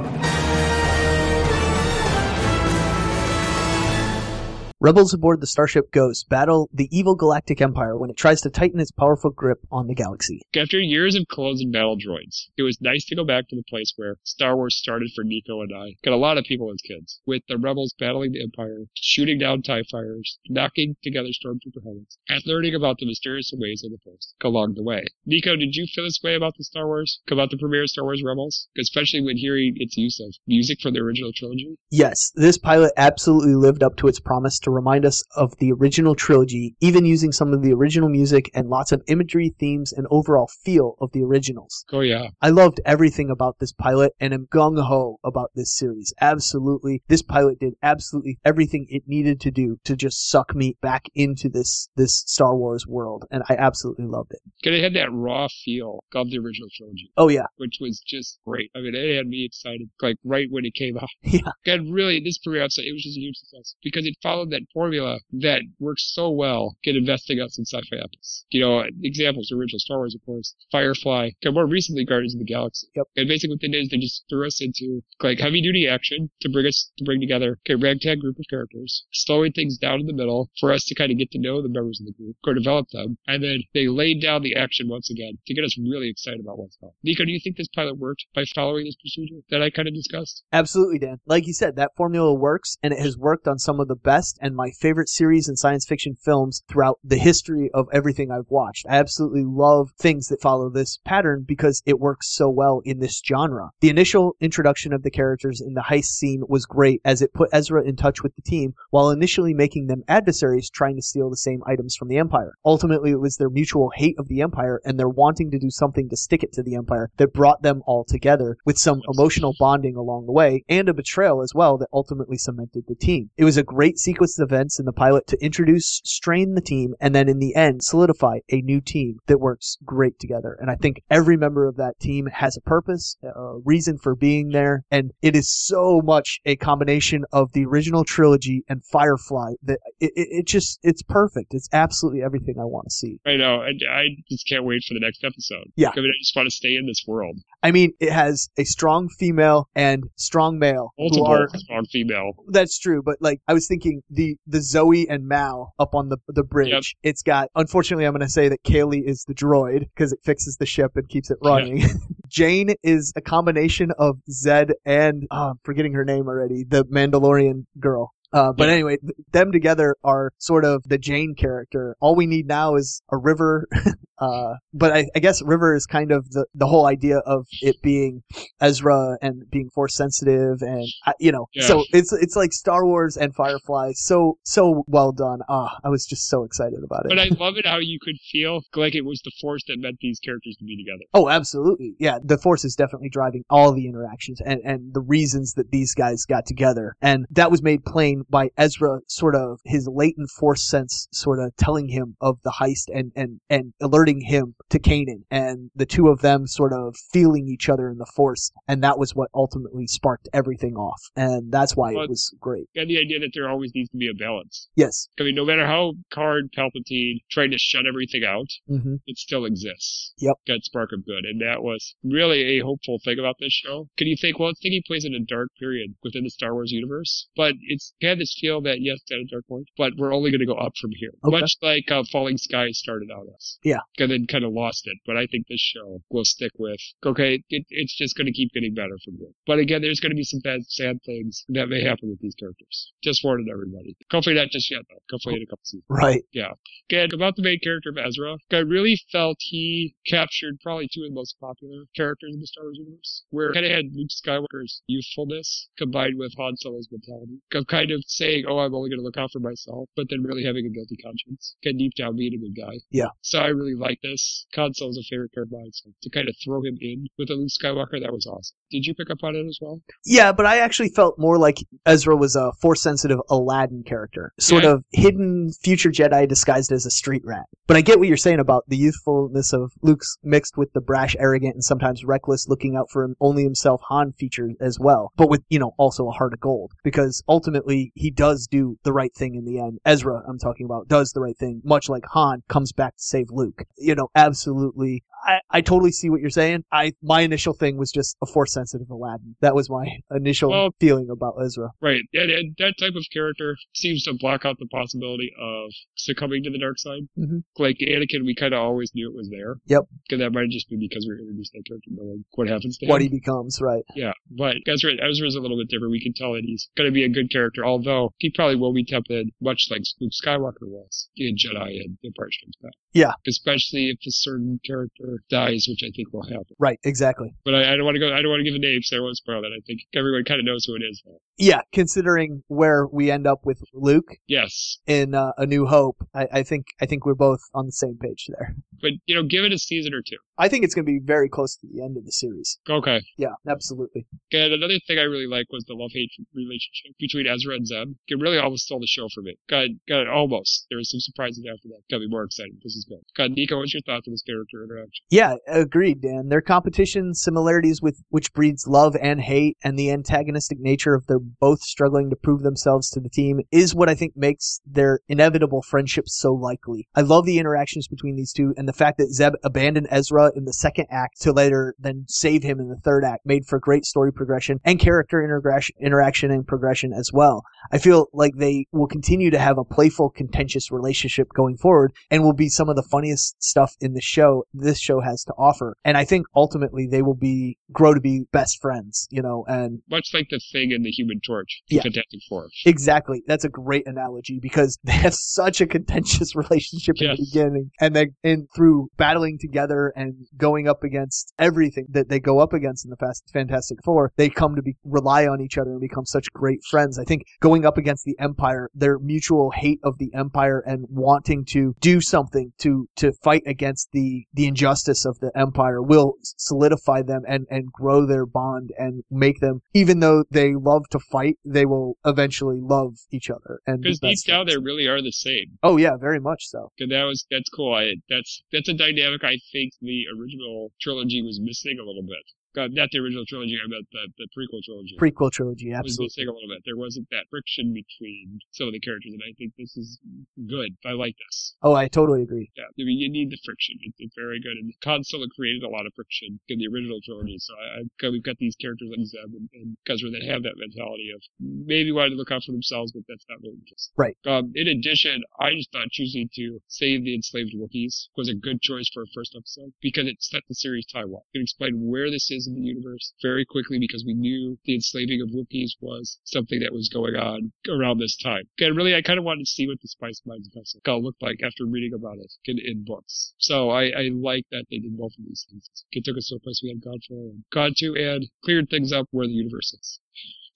Rebels aboard the Starship Ghost battle the evil Galactic Empire when it tries to tighten its powerful grip on the galaxy. After years of clones and battle droids, it was nice to go back to the place where Star Wars started for Nico and I, Got a lot of people as kids, with the rebels battling the Empire, shooting down TIE fighters, knocking together stormtrooper helmets, and learning about the mysterious ways of the Force along the way. Nico, did you feel this way about the Star Wars, about the premiere of Star Wars Rebels? Especially when hearing its use of music from the original trilogy? Yes, this pilot absolutely lived up to its promise to to remind us of the original trilogy, even using some of the original music and lots of imagery, themes, and overall feel of the originals. Oh yeah. I loved everything about this pilot and am gung ho about this series. Absolutely. This pilot did absolutely everything it needed to do to just suck me back into this, this Star Wars world. And I absolutely loved it. Cause it had that raw feel of the original trilogy, Oh yeah. which was just great. I mean, it had me excited, like right when it came out. Yeah. And really, this premiere it was just a huge success because it followed that formula that works so well get investing us in sci-fi epics. You know, examples, original Star Wars, of course, Firefly, and more recently, Guardians of the Galaxy. Yep. And basically what they did is they just threw us into like heavy duty action to bring us, to bring together a ragtag group of characters, slowing things down in the middle for us to kind of get to know the members of the group, go develop them, and then they laid down the action once again to get us really excited about what's coming. Nico, do you think this pilot worked by following this procedure that I kind of discussed? Absolutely, Dan. Like you said, that formula works, and it has worked on some of the best and my favorite series and science fiction films throughout the history of everything I've watched. I absolutely love things that follow this pattern because it works so well in this genre. The initial introduction of the characters in the heist scene was great as it put Ezra in touch with the team while initially making them adversaries trying to steal the same items from the Empire. Ultimately, it was their mutual hate of the Empire and their wanting to do something to stick it to the Empire that brought them all together with some emotional bonding along the way and a betrayal as well that ultimately cemented the team. It was a great sequence events in the pilot to introduce, strain the team, and then in the end solidify a new team that works great together. And I think every member of that team has a purpose, a reason for being there, and it is so much a combination of the original trilogy and Firefly that it, it, it just it's perfect. It's absolutely everything I want to see. I know, and I just can't wait for the next episode. Yeah. I mean, I just want to stay in this world. I mean, it has a strong female and strong male who Multiple are strong female. That's true, but like I was thinking the the Zoe and Mal up on the the bridge. Yep. It's got unfortunately I'm going to say that Kaylee is the droid because it fixes the ship and keeps it running. Jayne is a combination of Zeb and oh, I'm forgetting her name already, the Mandalorian girl. Uh, but Yeah. anyway, th- them together are sort of the Jayne character. All we need now is a river. uh, but I, I guess River is kind of the, the whole idea of it being Ezra and being force sensitive and, you know, Yeah. so it's, it's like Star Wars and Firefly. So, so well done. Ah, I was just so excited about it. But I love it how you could feel like it was the force that meant these characters to be together. Oh, absolutely. Yeah, the force is definitely driving all the interactions and, and the reasons that these guys got together. And that was made plain by Ezra sort of his latent force sense sort of telling him of the heist and, and, and alerting him to Kanan and the two of them sort of feeling each other in the force. And that was what ultimately sparked everything off. And that's why Well, it was great. And the idea that there always needs to be a balance. Yes. I mean, no matter how Card, Palpatine tried to shut everything out, hmm it still exists. Yep. That spark of good. And that was really a hopeful thing about this show. Can you think, well, it's taking place in a dark period within the Star Wars universe, but it's had this feel that, yes, it's at a dark point, but we're only going to go up from here. Okay. Much like uh, Falling Skies started out as. Yeah. And then kind of lost it. But I think this show will stick with, okay, it, it's just going to keep getting better from here. But again, there's going to be some bad, sad things that may happen with these characters. Just warning everybody. Hopefully not just yet, though. Hopefully in a couple seasons. Right. Yeah. Again, about the main character of Ezra, I really felt he captured probably two of the most popular characters in the Star Wars universe, where kind of had Luke Skywalker's youthfulness combined with Han Solo's mentality of kind of saying, "Oh, I'm only going to look out for myself," but then really having a guilty conscience, of deep down being a good guy. Yeah. So I really like this. Han Solo's a favorite character of mine, so to kind of throw him in with a Luke Skywalker, that was awesome. Did you pick up on it as well? Yeah, but I actually felt more like Ezra was a force sensitive Aladdin character, sort Yeah. of hidden future Jedi disguised as a street rat. But I get what you're saying about the youthfulness of Luke's mixed with the brash, arrogant, and sometimes reckless looking out for him, only himself Han feature as well, but with, you know, also a heart of gold. Because ultimately, he does do the right thing in the end. Ezra, I'm talking about, does the right thing, much like Han comes back to save Luke. You know, absolutely I, I totally see what you're saying. I my initial thing was just a force sensitive Aladdin. That was my initial Well- feeling about Ezra. Right. And, and that type of character seems to block out the possibility of succumbing to the dark side. Mhm. Like Anakin, we kind of always knew it was there. Yep. Because that might just be because we were introduced that character knowing what happens to What him. he becomes, right? Yeah, but Ezra, Ezra's a little bit different. We can tell that he's going to be a good character, although he probably will be tempted, much like Luke Skywalker was in Jedi and Empire Strikes Back. Yeah. Especially if a certain character dies, which I think will happen. Right, exactly. But I, I don't want to go. I don't want to give a name, so I won't spoil it. I think everyone kind of knows who it is. Now. Yeah, considering where we end up with Luke Yes, in uh, A New Hope, I, I think I think we're both on the same page there. but you know, give it a season or two. I think it's going to be very close to the end of the series. Okay. Yeah, absolutely. And another thing I really like was the love hate relationship between Ezra and Zeb. It really almost stole the show for me. God, God, almost. There was some surprises after that. Got me more excited. This is good. God, Nico, what's your thoughts on this character interaction? Yeah, agreed, Dan. Their competition, similarities with which breeds love and hate, and the antagonistic nature of their both struggling to prove themselves to the team is what I think makes their inevitable friendship so likely. I love the interactions between these two, and the fact that Zeb abandoned Ezra in the second act to later then save him in the third act made for great story progression and character interaction, interaction and progression as well. I feel like they will continue to have a playful, contentious relationship going forward and will be some of the funniest stuff in the show this show has to offer. And I think ultimately they will be grow to be best friends, you know, and Much like the thing in the Human Torch, Yeah. Fantastic Four. exactly. That's a great analogy because they have such a contentious relationship in the beginning and then and through battling together and going up against everything that they go up against in the Fast Fantastic Four, they come to be rely on each other and become such great friends. I think going up against the Empire, their mutual hate of the Empire and wanting to do something to to fight against the the injustice of the Empire will solidify them and and grow their bond and make them even though they love to fight, they will eventually love each other and be Because deep down, they really are the same. Oh yeah, very much so. And that was that's cool. I, that's that's a dynamic I think the original trilogy was missing a little bit. God, not the original trilogy. I meant the, the prequel trilogy. Prequel trilogy, was absolutely. missing a little bit. There wasn't that friction between some of the characters, and I think this is good. I like this. Oh, I totally agree. Yeah, I mean, you need the friction. It, it's very good. And Han Solo created a lot of friction in the original trilogy, so I, I we've got these characters like Zeb and, and Ezra that have that mentality of maybe wanting to look out for themselves, but that's not really the case. Right. Um, in addition, I just thought choosing to save the enslaved Wookiees was a good choice for a first episode because it set the series timeline. It explained where this is in the universe very quickly because we knew the enslaving of Wookiees was something that was going on around this time. And really, I kind of wanted to see what the Spice Mines vessel looked like after reading about it in, in books. So I, I like that they did both of these things. It took us to a place we had gone for and gone to and cleared things up where the universe is.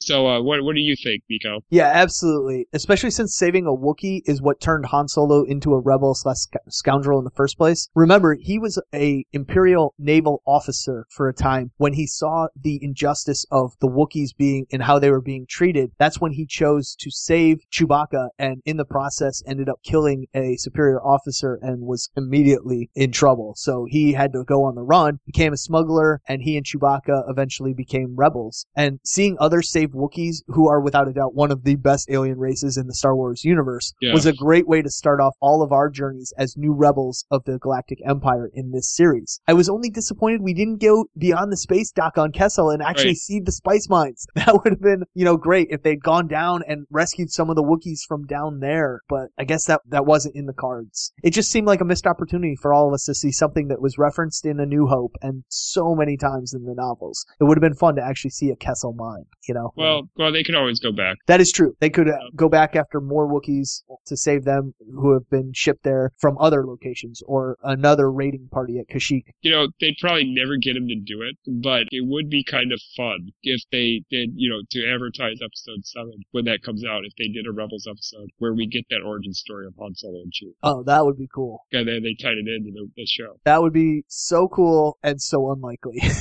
So, uh, what what do you think, Nico? Yeah, absolutely. Especially since saving a Wookiee is what turned Han Solo into a rebel slash scoundrel in the first place. Remember, he was a Imperial naval officer for a time when he saw the injustice of the Wookiees being and how they were being treated. That's when he chose to save Chewbacca and in the process ended up killing a superior officer and was immediately in trouble. So he had to go on the run, became a smuggler, and he and Chewbacca eventually became rebels. And seeing others save Wookiees, who are without a doubt one of the best alien races in the Star Wars universe, Yeah. was a great way to start off all of our journeys as new rebels of the Galactic Empire in this series. I was only disappointed we didn't go beyond the space dock on Kessel and actually Right. see the spice mines. That would have been, you know, great if they'd gone down and rescued some of the Wookiees from down there. But I guess that that wasn't in the cards. It just seemed like a missed opportunity for all of us to see something that was referenced in A New Hope and so many times in the novels. It would have been fun to actually see a Kessel mine, you know. Well, well, well, they can always go back. That is true. They could uh, go back after more Wookiees to save them who have been shipped there from other locations or another raiding party at Kashyyyk. You know, they'd probably never get him to do it, but it would be kind of fun if they did, you know, to advertise episode seven when that comes out. If they did a Rebels episode where we get that origin story of Han Solo and Chewie, Oh, that would be cool. and then they tied it into the, the show. That would be so cool and so unlikely.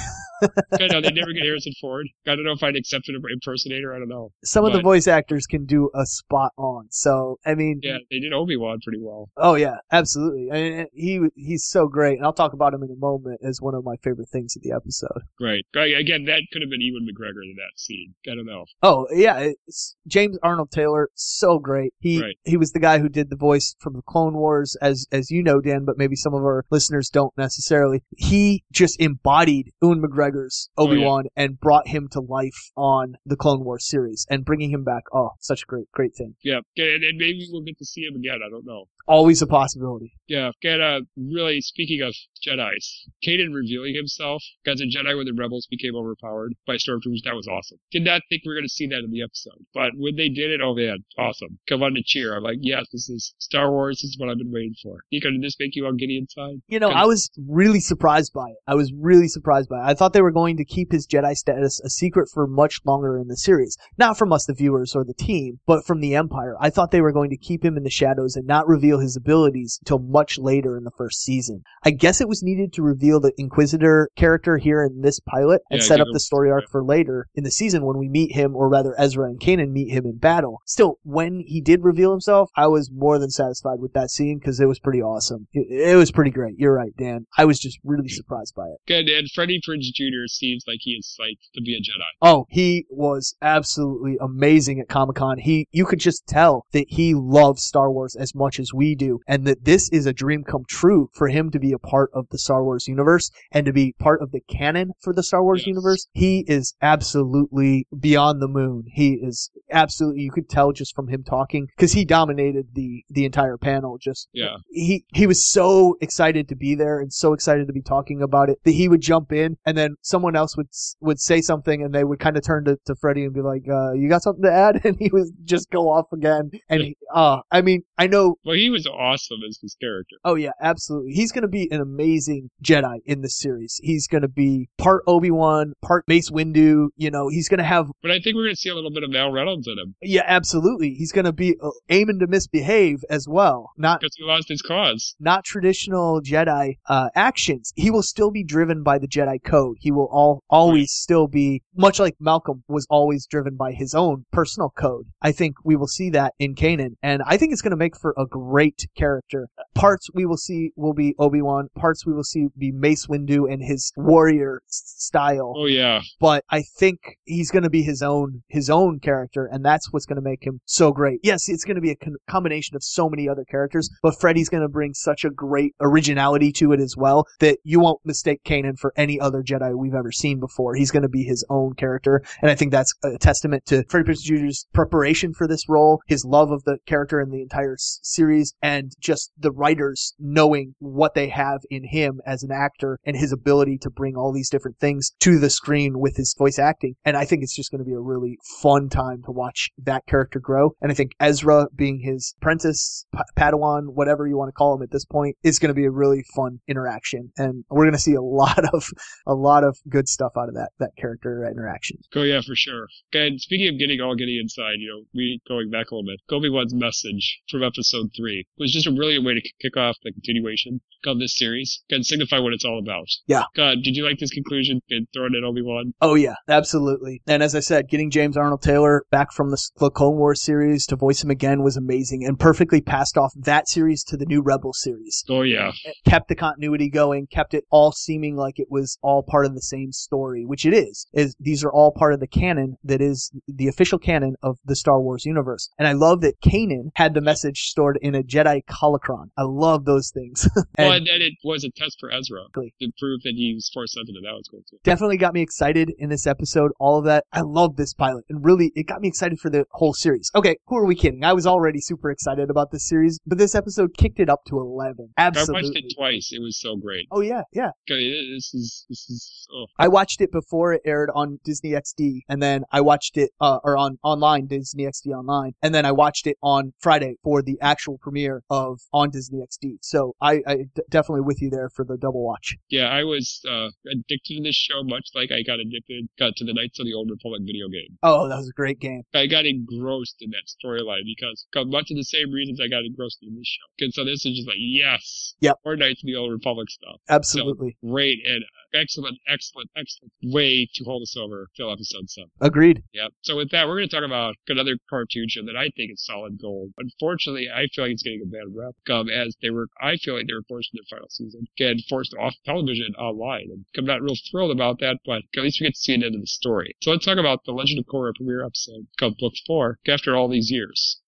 I know they never get Harrison Ford. I don't know if I'd accept an impersonator. I don't know. Some of the voice actors can do a spot on. So, I mean, Yeah, they did Obi Wan pretty well. oh yeah, absolutely. I mean, he he's so great, and I'll talk about him in a moment as one of my favorite things of the episode. Right. Right, Again, that could have been Ewan McGregor in that scene. I don't know. Oh yeah, it's James Arnold Taylor, so great. He Right. he was the guy who did the voice from the Clone Wars, as as you know, Dan, but maybe some of our listeners don't necessarily. He just embodied Ewan McGregor's Oh, yeah. Obi Wan and brought him to life on the Clone Wars series, and bringing him back. Oh, such a great great thing. Yeah. And, and maybe we'll get to see him again. I don't know. always a possibility. Yeah, get uh, really speaking of Jedi's, Kanan revealing himself as a Jedi when the rebels became overpowered by stormtroopers, that was awesome. Did not think we were going to see that in the episode, but when they did it, oh man, awesome. Come on to cheer. I'm like, yes, this is Star Wars. This is what I've been waiting for. Nico, did this make you all giddy inside? You know, I was really surprised by it. I was really surprised by it. I thought they were going to keep his Jedi status a secret for much longer in the series. Not from us, the viewers or the team, but from the Empire. I thought they were going to keep him in the shadows and not reveal his abilities until much later in the first season. I guess it was needed to reveal the Inquisitor character here in this pilot and Yeah, set up the story arc for later in the season when we meet him, or rather Ezra and Kanan meet him in battle. Still, when he did reveal himself, I was more than satisfied with that scene because it was pretty awesome. It, it was pretty great. You're right, Dan. I was just really surprised by it. Good, and Freddie Prinze Jr. seems like he is psyched to be a Jedi. Oh, he was absolutely amazing at Comic Con. He, you could just tell that he loves Star Wars as much as we do, and that this is a dream come true for him to be a part of the Star Wars universe and to be part of the canon for the Star Wars Yes. universe. He is absolutely beyond the moon. He is absolutely. You could tell just from him talking because he dominated the the entire panel. Just Yeah. he he was so excited to be there and so excited to be talking about it that he would jump in and then someone else would would say something and they would kind of turn to, to Freddie and be like, uh, "You got something to add?" And he would just go off again. And he, uh, I mean, I know. Well, he was awesome as his character. Oh yeah, absolutely. He's going to be an amazing Jedi in this series. He's going to be part Obi Wan, part Mace Windu. You know, he's going to have But I think we're going to see a little bit of Mal Reynolds in him yeah, absolutely. He's going to be uh, aiming to misbehave as well. Not because he lost his cause. not traditional Jedi uh, actions. He will still be driven by the Jedi code. He will all always still be much like Malcolm was always driven by his own personal code. I think we will see that in Kanan, and I think it's going to make for a great character. Parts we will see will be Obi Wan. Parts we will see be Mace Windu and his warrior style Oh yeah, but I think he's going to be his own his own character, and that's what's going to make him so great. Yes, it's going to be a con- combination of so many other characters, but Freddy's going to bring such a great originality to it as well that you won't mistake Kanan for any other Jedi we've ever seen before. He's going to be his own character, and I think that's a testament to Freddie Prinze Jr.'s preparation for this role, his love of the character in the entire s- series, and just the writers knowing what they have in him as an actor and his ability to bring all these different things to the screen with his voice acting. And I think it's just going to be a really fun time to watch that character grow. And I think Ezra being his apprentice, pa- Padawan, whatever you want to call him at this point, is going to be a really fun interaction. And we're going to see a lot of, a lot of good stuff out of that, that character interaction. oh yeah, for sure. And speaking of getting all giddy inside, you know, we going back a little bit. Obi Wan's message from episode three was just a brilliant way to kick off the continuation of this series and signify what it's all about. Yeah. God, did you like this conclusion and throwing in Obi Wan? Oh yeah, absolutely. And as I said, getting James Arnold Taylor back from the, the Clone Wars series to voice him again was amazing and perfectly passed off that series to the new Rebel series. Oh yeah, It kept the continuity going, kept it all seeming like it was all part of the same story, which it is. Is these are all part of the canon that is the official canon of the Star Wars universe. And I love that Kanan had the message stored in a Jedi holocron. I love those things. and well, and, and it was a test for Ezra to prove that he was force sensitive. That was cool too. definitely got me excited in this episode. All of that. I love this pilot and really it got me excited for the whole series. Okay, who are we kidding? I was already super excited about this series, but this episode kicked it up to 11. Absolutely, I watched it twice. It was so great. Oh yeah, yeah. This is this is oh I watched it before it aired on Disney XD, and then I watched it, uh, or on online Disney XD online, and then I watched it on Friday for the actual premiere of on Disney XD. So I, I d- definitely with you there for the double watch. yeah. I was uh, addicted to this show much like I got addicted got to the Knights of the Old Republic video game. Oh, that was a great game. I got engrossed in that storyline because much of the same reasons I got engrossed in this show. And so this is just like yes, Yep. more Knights of the Old Republic stuff. Absolutely Great and excellent, excellent, excellent way to hold us over till episode seven. agreed. Yeah. So with that, we're going to talk about another cartoon show that I think is solid gold. Unfortunately, I feel like it's getting a bad rep, um, as they were. I feel like they were forced in their final season, get forced off television online, and I'm not real thrilled about that. But at least we get to see an end of the story. So let's talk about the Legend of Korra premiere episode called Book Four. After all these years,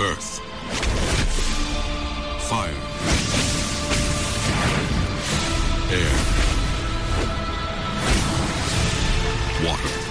Earth. Fire. Air. Water.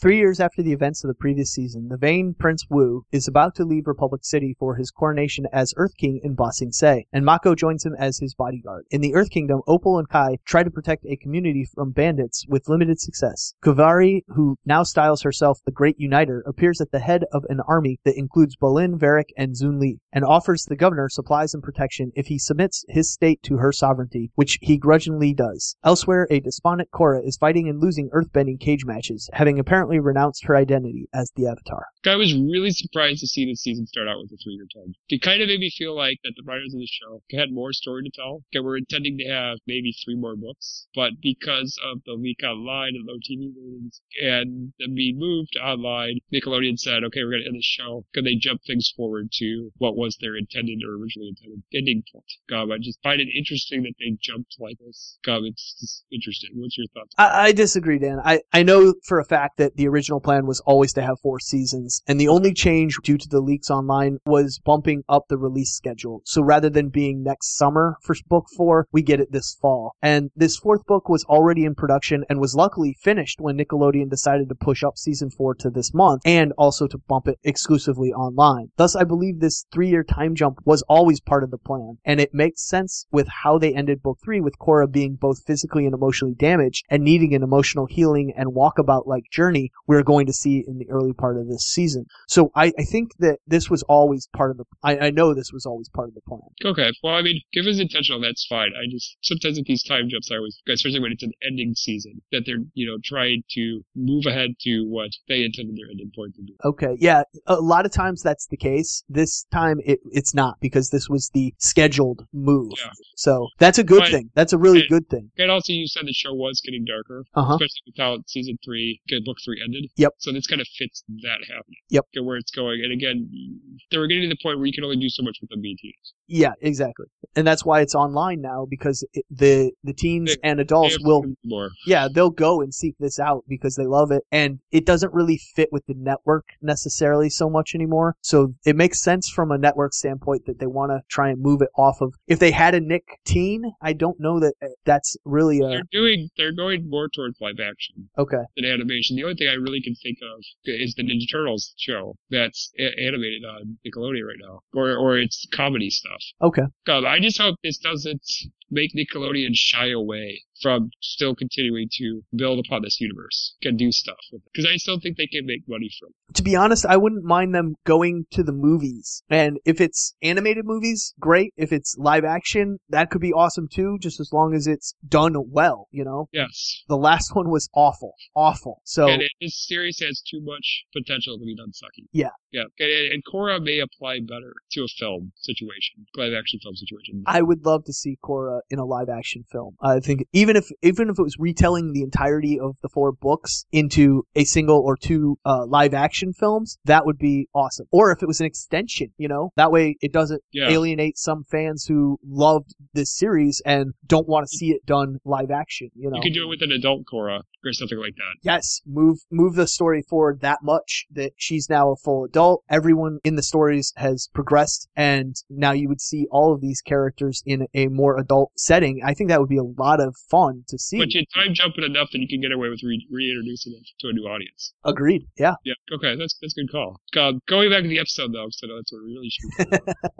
Three years after the events of the previous season, the vain Prince Wu is about to leave Republic City for his coronation as Earth King in Ba Sing Se, and Mako joins him as his bodyguard. In the Earth Kingdom, Opal and Kai try to protect a community from bandits with limited success. Kuvira, who now styles herself the Great Uniter, appears at the head of an army that includes Bolin, Varrick, and Zhu Li, and offers the governor supplies and protection if he submits his state to her sovereignty, which he grudgingly does. Elsewhere, a despondent Korra is fighting and losing earthbending cage matches, having apparently renounced her identity as the Avatar. I was really surprised to see this season start out with a three-year time. It kind of made me feel like that the writers of the show had more story to tell. They we're intending to have maybe three more books, but because of the leak online and low TV ratings and them being moved online, Nickelodeon said, "Okay, we're going to end the show." Could they jump things forward to what was their intended or originally intended ending point? Um, I just find it interesting that they jumped like this. Um, it's just interesting. What's your thoughts? I, I disagree, Dan. I, I know for a fact that the original plan was always to have four seasons, and the only change due to the leaks online was bumping up the release schedule. So rather than being next summer for book four, we get it this fall. And this fourth book was already in production and was luckily finished when Nickelodeon decided to push up season four to this month and also to bump it exclusively online. Thus, I believe this three year time jump was always part of the plan, and it makes sense with how they ended book three with Korra being both physically and emotionally damaged and needing an emotional healing and walkabout like journey we're going to see in the early part of this season. So I, I think that this was always part of the, I, I know this was always part of the plan. Okay. Well, I mean, if it's intentional, that's fine. I just, sometimes with these time jumps, I always, especially when it's an ending season, that they're, you know, trying to move ahead to what they intended their ending point to be. Okay, yeah, a lot of times that's the case. This time it, it's not because this was the scheduled move. Yeah. So that's a good But- thing. That's a really and- good thing. And also, you said the show was getting darker, Uh huh. especially with how season three, good book three ended. Yep. So this kind of fits that happening. Yep. Where it's going. And again, they were getting to the point where you can only do so much with the BTs. Yeah, exactly. And that's why it's online now because it, the the teens They- and adults will more. yeah, they'll go and seek this out because they love it and it doesn't really fit with the network necessarily so much anymore. So it makes sense from a network standpoint that they want to try and move it off of if they had a Nick teen, I don't know that uh, that's really a They're doing, they're going more towards live action. okay. than animation. The only thing I really can think of is the Ninja Turtles show that's a- animated on Nickelodeon right now, or or it's comedy stuff. Okay. God, I just hope this doesn't make Nickelodeon shy away from still continuing to build upon this universe and do stuff with it. Because I still think they can make money from it. to be honest, I wouldn't mind them going to the movies. And if it's animated movies, great. If it's live action, that could be awesome too, just as long as it's done well, you know? Yes. The last one was awful. Awful. So, And it, this series has too much potential to be done sucky. Yeah. Yeah. And, and, and Korra may apply better to a film situation, live action film situation. I would love to see Korra in a live action film. I think even if even if it was retelling the entirety of the four books into a single or two uh, live action films, that would be awesome. Or if it was an extension, you know, that way it doesn't Yeah. alienate some fans who loved this series and don't want to see it done live action. You know, You could do it with an adult Korra or something like that. yes, move move the story forward that much that she's now a full adult. Everyone in the stories has progressed, and now you would see all of these characters in a more adult setting. I think that would be a lot of fun to see. But you time jump it enough that you can get away with re- reintroducing it to a new audience. Agreed. Yeah. Yeah. Okay. That's that's a good call. God, going back to the episode though, because I know that's what we really should. be talking about.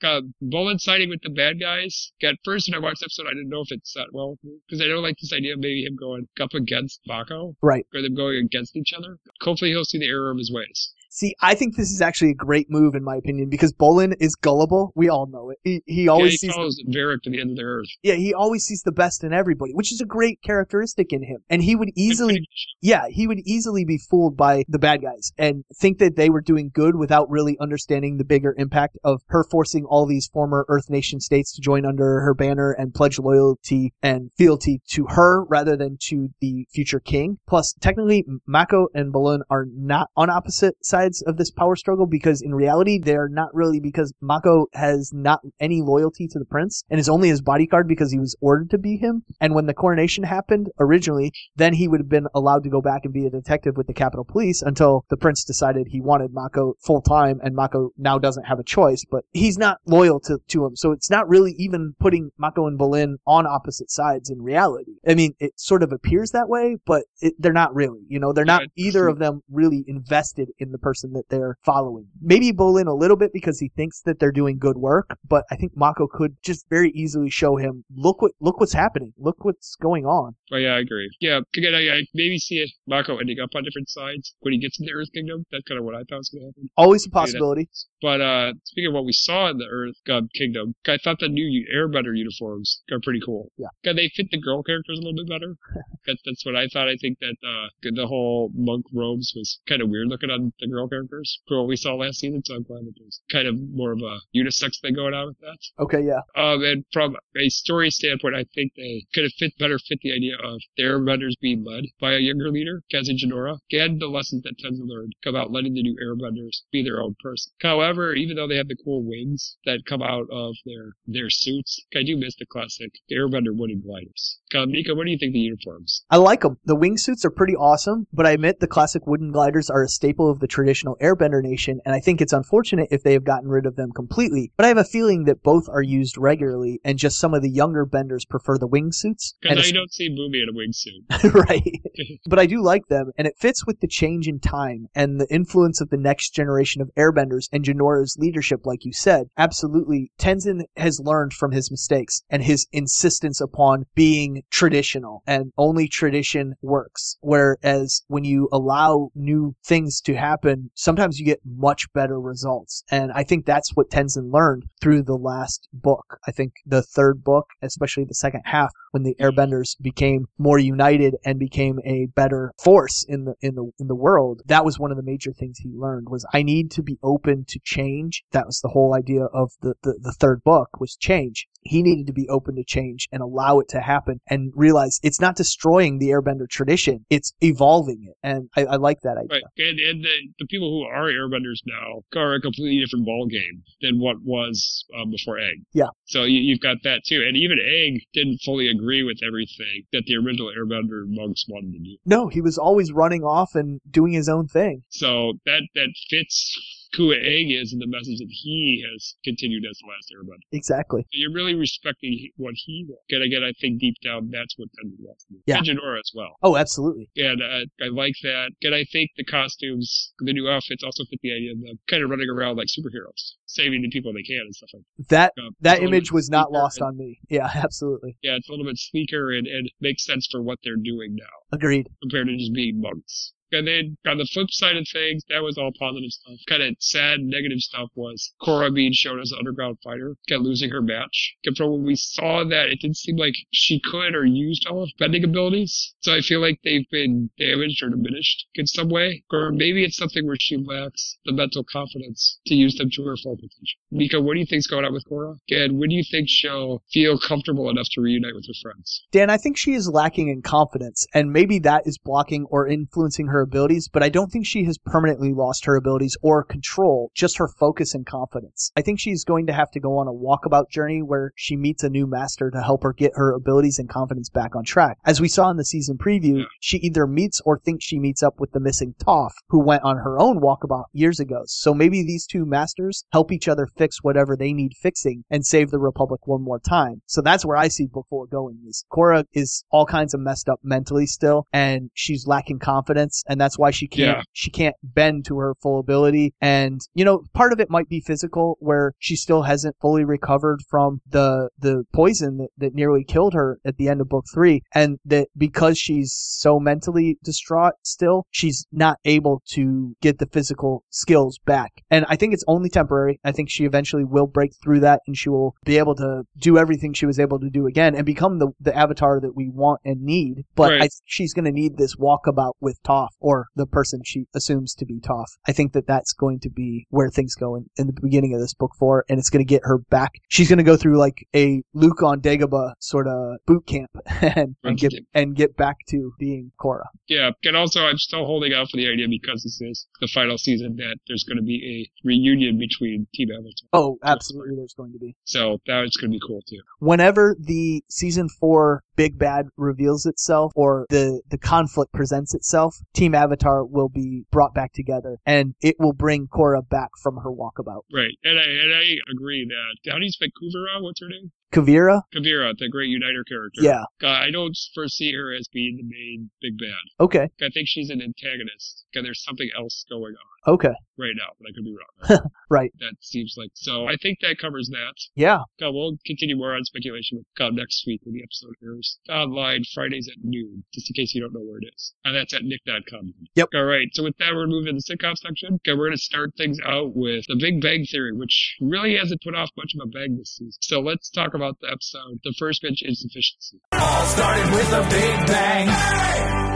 God, God, siding with the bad guys. God, first when I watched the episode, I didn't know if it sat well with me because I don't like this idea of maybe him going up against Mako Right. or them going against each other. Hopefully, he'll see the error of his ways. See, I think this is actually a great move in my opinion because Bolin is gullible. We all know it. He, he always yeah, he sees the Varrick to the end of the earth. yeah, he always sees the best in everybody, which is a great characteristic in him. And he would easily yeah, he would easily be fooled by the bad guys and think that they were doing good without really understanding the bigger impact of her forcing all these former Earth nation states to join under her banner and pledge loyalty and fealty to her rather than to the future king. Plus, technically, Mako and Bolin are not on opposite sides sides of this power struggle because in reality they're not really because Mako has not any loyalty to the prince and is only his bodyguard because he was ordered to be him. And when the coronation happened originally, then he would have been allowed to go back and be a detective with the Capitol Police until the prince decided he wanted Mako full time and Mako now doesn't have a choice. But he's not loyal to, to him. So it's not really even putting Mako and Bolin on opposite sides in reality. I mean, it sort of appears that way, but it, they're not really. You know, they're not Yeah, either of them really invested in the person that they're following. Maybe Bolin a little bit because he thinks that they're doing good work, but I think Mako could just very easily show him, look what look what's happening, look what's going on. But yeah, I agree. Yeah, again, I, I maybe see it Mako ending up on different sides when he gets into Earth Kingdom. That's kind of what I thought was going to happen. Always a possibility. But uh speaking of what we saw in the Earth God Kingdom, I thought the new Airbender uniforms are pretty cool. Yeah. God, they fit the girl characters a little bit better. that's that's what I thought. I think that uh the whole monk robes was kind of weird looking on the girl characters for what we saw last season. So I'm glad that there's kind of more of a unisex thing going on with that. Okay, yeah. Um, and from a story standpoint, I think they could have fit better fit the idea of the Airbenders being led by a younger leader, Kazi Jinora, and the lessons that Tenzin learned about letting the new Airbenders be their own person. However, even though they have the cool wings that come out of their their suits, I do miss the classic Airbender wooden gliders. Uh, Mika, what do you think of the uniforms? I like them. The wingsuits are pretty awesome, but I admit the classic wooden gliders are a staple of the traditional Airbender nation, and I think it's unfortunate if they have gotten rid of them completely. But I have a feeling that both are used regularly, and just some of the younger benders prefer the wingsuits. And Because I don't see Bumi in a wingsuit. right. But I do like them, and it fits with the change in time and the influence of the next generation of airbenders and Jinora's leadership, like you said. Absolutely. Tenzin has learned from his mistakes and his insistence upon being traditional, and only tradition works. Whereas when you allow new things to happen, sometimes you get much better results. And I think that's what Tenzin learned through the last book. I think the third book, especially the second half, when the hmm. airbenders became more united and became a better force in the in the in the world that was one of the major things he learned was i need to be open to change that was the whole idea of the the, the third book was change he needed to be open to change and allow it to happen and realize it's not destroying the airbender tradition it's evolving it and i, I like that idea Right. And, and the, the people who are airbenders now are a completely different ball game than what was um, before Aang. Yeah. So you, you've got that too. And even Aang didn't fully agree with everything that the original airbender monks wanted to do. no he was always running off and doing his own thing So that, that fits who Aang is and the message that he has continued as the last airbender. exactly So you're really respecting what he wants. And again, I think deep down that's what Tenzin wants. Yeah. And Jinora as well. oh absolutely And uh, I like that. And I think the costumes, the new outfits also fit the idea of them kind of running around like superheroes, saving the people they can and stuff like that that. Um, that it's a little image was not lost and- on me yeah absolutely Yeah, it's a little bit sleeker and, and makes sense for what they're doing now agreed compared to just being monks. And then on the flip side of things, that was all positive stuff. Kind of sad, negative stuff was Korra being shown as an underground fighter, kept losing her match. And from when we saw that, it didn't seem like she could or used all of her bending abilities. So I feel like they've been damaged or diminished in some way. Or maybe it's something where she lacks the mental confidence to use them to her full potential. Mika, what do you think's going on with Korra? And when do you think she'll feel comfortable enough to reunite with her friends? Dan, I think she is lacking in confidence, and maybe that is blocking or influencing her abilities, but I don't think she has permanently lost her abilities or control, just her focus and confidence. I think she's going to have to go on a walkabout journey where she meets a new master to help her get her abilities and confidence back on track. As we saw in the season preview, Yeah. she either meets or thinks she meets up with the missing Toph, who went on her own walkabout years ago. So maybe these two masters help each other fix whatever they need fixing and save the Republic one more time. So that's where I see before going is Korra is all kinds of messed up mentally still and she's lacking confidence and that's why she can't Yeah. she can't bend to her full ability and you know part of it might be physical where she still hasn't fully recovered from the the poison that, that nearly killed her at the end of book three and that because she's so mentally distraught still she's not able to get the physical skills back and i think it's only temporary i think she eventually will break through that and she will be able to do everything she was able to do again and become the, the avatar that we want and need. But Right. I, she's going to need this walkabout with Toph or the person she assumes to be Toph. I think that that's going to be where things go in, in the beginning of this book four and it's going to get her back. She's going to go through like a Luke on Dagobah sort of boot camp and, and get and get back to being Korra. Yeah, and also I'm still holding out for the idea because this is the final season that there's going to be a reunion between Team Avatar. Oh, absolutely. There's going to be. So that's going to be cool too. Whenever the season four big bad reveals itself or the, the conflict presents itself, Team Avatar will be brought back together and it will bring Korra back from her walkabout. Right, and I and I agree that how do you spell Kuvira? What's her name? Kavira? Kavira, the great Uniter character. Yeah. Uh, I don't foresee her as being the main big bad. Okay. I think she's an antagonist. And there's something else going on Okay. right now, but I could be wrong. Right. That seems like so. I think that covers that. Yeah. Uh, we'll continue more on speculation with God next week when the episode airs online Fridays at noon, just in case you don't know where it is. And that's at nick.com. Yep. All right. So with that, we're moving to the sitcom section. Okay, we're going to start things out with the Big Bang Theory, which really hasn't put off much of a bang this season. So let's talk about the episode, The First Pitch Insufficiency. All started with a big bang.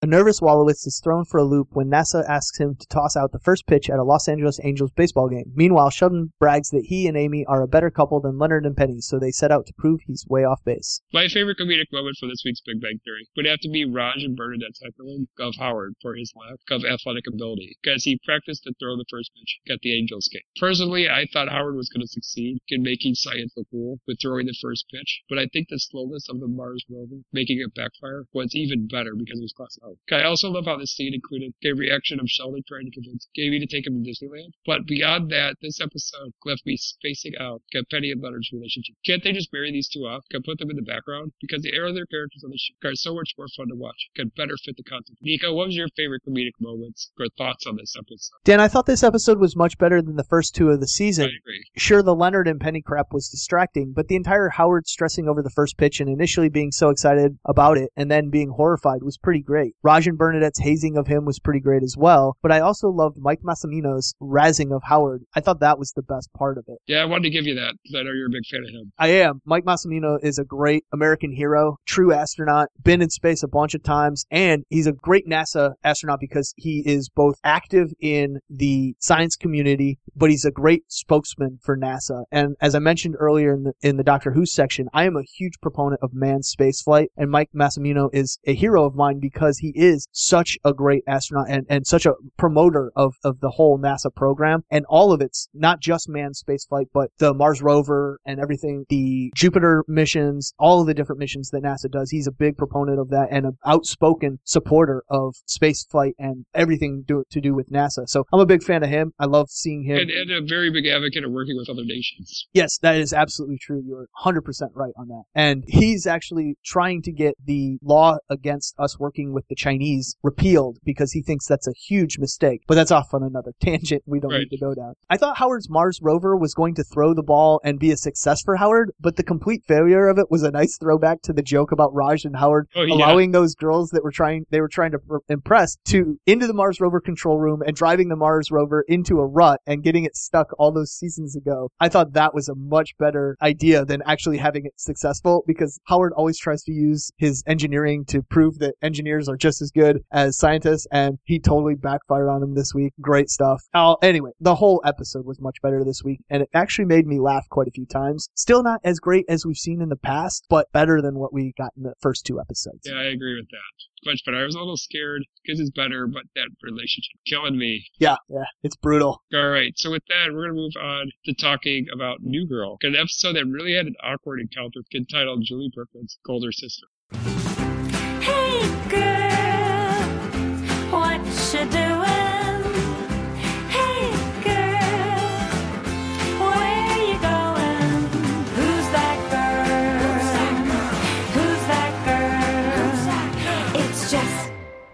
A nervous Wolowitz is thrown for a loop when NASA asks him to toss out the first pitch at a Los Angeles Angels baseball game. Meanwhile, Sheldon brags that he and Amy are a better couple than Leonard and Penny, so they set out to prove he's way off base. My favorite comedic moment for this week's Big Bang Theory would have to be Raj and Bernadette's heckling of Howard for his lack of athletic ability, because he practiced to throw the first pitch at the Angels game. Personally, I thought Howard was going to succeed in making science look cool with throwing the first pitch, but I think the slowness of the Mars rover making it backfire was even better because it was out. I also love how this scene included a reaction of Sheldon trying to convince Gamey to take him to Disneyland. But beyond that, this episode left me spacing out at Penny and Leonard's relationship. Can't they just marry these two off? Can put them in the background? Because the other characters on the show are so much more fun to watch. Can better fit the content. Nico, what was your favorite comedic moments or thoughts on this episode? Dan, I thought this episode was much better than the first two of the I season. agree. Sure, the Leonard and Penny crap was distracting, but the entire Howard stressing over the first pitch and initially being so excited about it and then being horrified was pretty great. Raj and Bernadette's hazing of him was pretty great as well, but I also loved Mike Massimino's razzing of Howard. I thought that was the best part of it. Yeah, I wanted to give you that because I know you're a big fan of him. I am. Mike Massimino is a great American hero, true astronaut, been in space a bunch of times, and he's a great NASA astronaut because he is both active in the science community, but he's a great spokesman for NASA. And as I mentioned earlier in the, in the Doctor Who section, I am a huge proponent of manned spaceflight, and Mike Massimino is a hero of mine because he is such a great astronaut and, and such a promoter of, of the whole NASA program. And all of it's not just manned spaceflight, but the Mars rover and everything, the Jupiter missions, all of the different missions that NASA does. He's a big proponent of that and an outspoken supporter of spaceflight and everything do, to do with NASA. So I'm a big fan of him. I love seeing him. And, and a very big advocate of working with other nations. Yes, that is absolutely true. You're 100% right on that. And he's actually trying to get the law against us working with the Chinese repealed because he thinks that's a huge mistake. But that's off on another tangent we don't Right. need to go down. I thought Howard's Mars rover was going to throw the ball and be a success for Howard, but the complete failure of it was a nice throwback to the joke about Raj and Howard Oh, yeah. allowing those girls that were trying they were trying to impress to into the Mars rover control room and driving the Mars rover into a rut and getting it stuck all those seasons ago. I thought that was a much better idea than actually having it successful because Howard always tries to use his engineering to prove that engineers are just as good as scientists and he totally backfired on him this week. Great stuff. Uh, anyway, the whole episode was much better this week and it actually made me laugh quite a few times. Still not as great as we've seen in the past, but better than what we got in the first two episodes. Yeah, I agree with that. Much better. I was a little scared because it's better, but that relationship killing me. Yeah, yeah, it's brutal. All right, so with that, we're going to move on to talking about New Girl, an episode that really had an awkward encounter entitled Julie Berkman's older sister. Hey girl,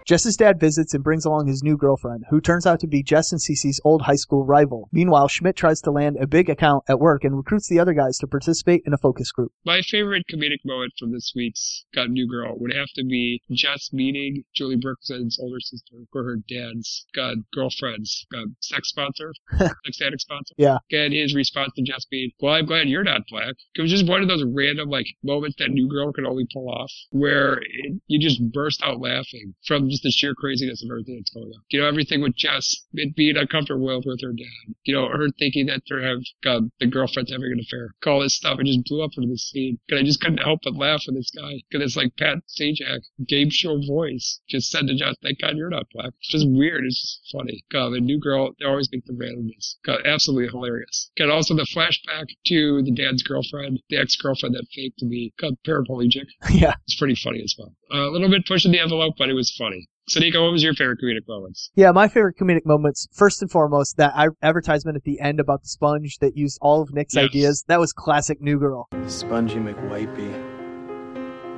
Jess's dad visits and brings along his new girlfriend, who turns out to be Jess and Cece's old high school rival. Meanwhile, Schmidt tries to land a big account at work and recruits the other guys to participate in a focus group. My favorite comedic moment from this week's Got a New Girl would have to be Jess meeting Julie Berkman's older sister for her dad's got girlfriend's got sex sponsor, sex addict sponsor. Yeah. And his response to Jess being, "Well, I'm glad you're not black." It was just one of those random like moments that New Girl can only pull off, where it, you just burst out laughing from just the sheer craziness of everything that's going on. You know, everything with Jess it being uncomfortable with her dad. You know, her thinking that they have got the girlfriend's having an affair. All this stuff. It just blew up into the scene. And I just couldn't help but laugh when this guy, because it's like Pat Sajak, game show voice, just said to Jess, "Thank God you're not black." It's just weird. It's just funny. God, the new girl, they always make the randomness. God, absolutely hilarious. And also the flashback to the dad's girlfriend, the ex-girlfriend that faked to be God, paraplegic. yeah. It's pretty funny as well. Uh, a little bit pushing the envelope, but it was funny. So, Nico, what was your favorite comedic moments? Yeah, my favorite comedic moments, first and foremost, that advertisement at the end about the sponge that used all of Nick's Yes. ideas. That was classic New Girl. Spongy McWipey.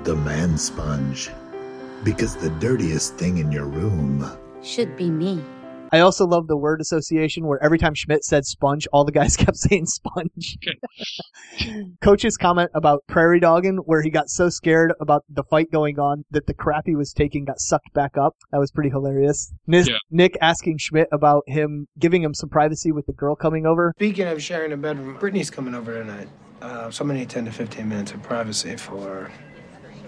The man sponge. Because the dirtiest thing in your room Should be me. I also love the word association where every time Schmidt said sponge, all the guys kept saying sponge. Coach's comment about prairie dogging, where he got so scared about the fight going on that the crap he was taking got sucked back up. That was pretty hilarious. Nick, Yeah. Nick asking Schmidt about him giving him some privacy with the girl coming over. Speaking of sharing a bedroom, Brittany's coming over tonight. Uh, so I'm gonna need 10 to 15 minutes of privacy for.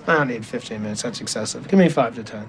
I don't need 15 minutes. That's excessive. Give me five to 10.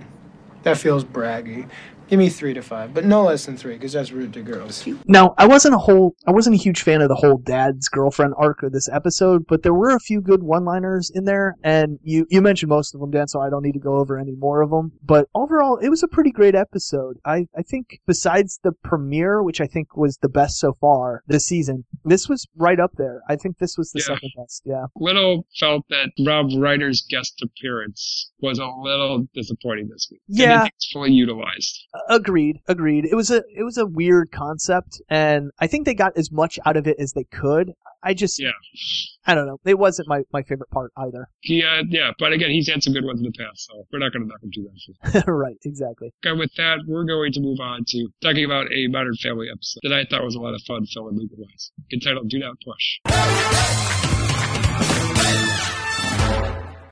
That feels braggy. Give me three to five, but no less than three, because that's rude to girls. Now, I wasn't a whole, I wasn't a huge fan of the whole dad's girlfriend arc of this episode, but there were a few good one-liners in there, and you, you mentioned most of them, Dan, so I don't need to go over any more of them. But overall, it was a pretty great episode. I, I think besides the premiere, which I think was the best so far this season, this was right up there. I think this was the Yeah. second best. Yeah. Little felt that Rob Reiner's guest appearance was a little disappointing this week. Yeah. it's fully utilized. Agreed, agreed. It was a it was a weird concept, and I think they got as much out of it as they could. I just, Yeah. I don't know. It wasn't my, my favorite part either. He, uh, yeah, but again, he's had some good ones in the past, so we're not going to knock him too much. right, exactly. And with that, we're going to move on to talking about a Modern Family episode that I thought was a lot of fun, Phil and Luke wise, entitled "Do Not Push."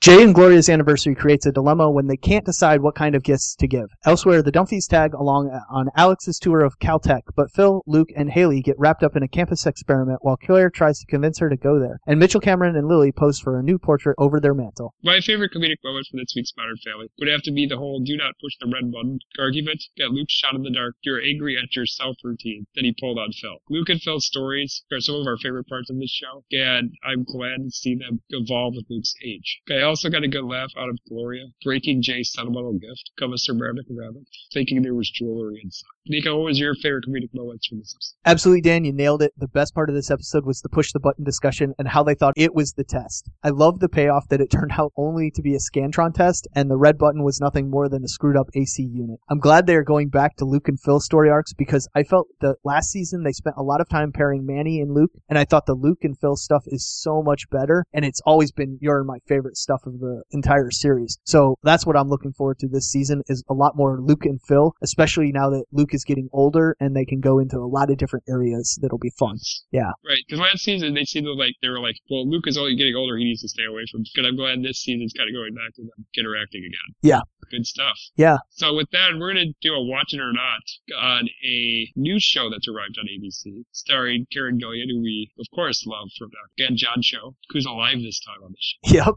Jay and Gloria's anniversary creates a dilemma when they can't decide what kind of gifts to give. Elsewhere, the Dunphys tag along on Alex's tour of Caltech, but Phil, Luke, and Haley get wrapped up in a campus experiment while Claire tries to convince her to go there. And Mitchell Cameron and Lily pose for a new portrait over their mantle. My favorite comedic moment from this week's Modern Family would have to be the whole "Do Not Push the Red Button" argument. Got Luke shot in the dark. You're angry at yourself routine that he pulled on Phil. Luke and Phil's stories are some of our favorite parts of this show, and I'm glad to see them evolve with Luke's age. I also got a good laugh out of Gloria breaking Jay's sentimental gift, come a ceramic rabbit, thinking there was jewelry inside. Nico, what was your favorite comedic moments from this episode? Absolutely, Dan, you nailed it. The best part of this episode was the push the button discussion and how they thought it was the test. I love the payoff that it turned out only to be a Scantron test, and the red button was nothing more than a screwed up AC unit. I'm glad they are going back to Luke and Phil story arcs because I felt that last season they spent a lot of time pairing Manny and Luke, and I thought the Luke and Phil stuff is so much better, and it's always been your and my favorite stuff of the entire series. So that's what I'm looking forward to this season is a lot more Luke and Phil, especially now that Luke is getting older and they can go into a lot of different areas that'll be fun. Yeah. Right, because last season they seemed like they were like, well, Luke is only getting older; he needs to stay away from. But I'm glad this season's kind of going back to them interacting again. Yeah. good stuff. Yeah. So with that, we're gonna do a watch it or not on a new show that's arrived on ABC, starring Karen Gillan, who we of course love from the again John Show, who's alive this time on the show, Yep.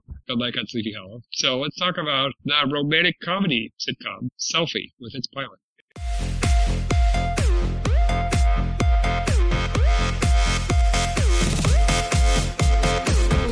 On Sleepy Hollow. So let's talk about the romantic comedy sitcom Selfie with its pilot.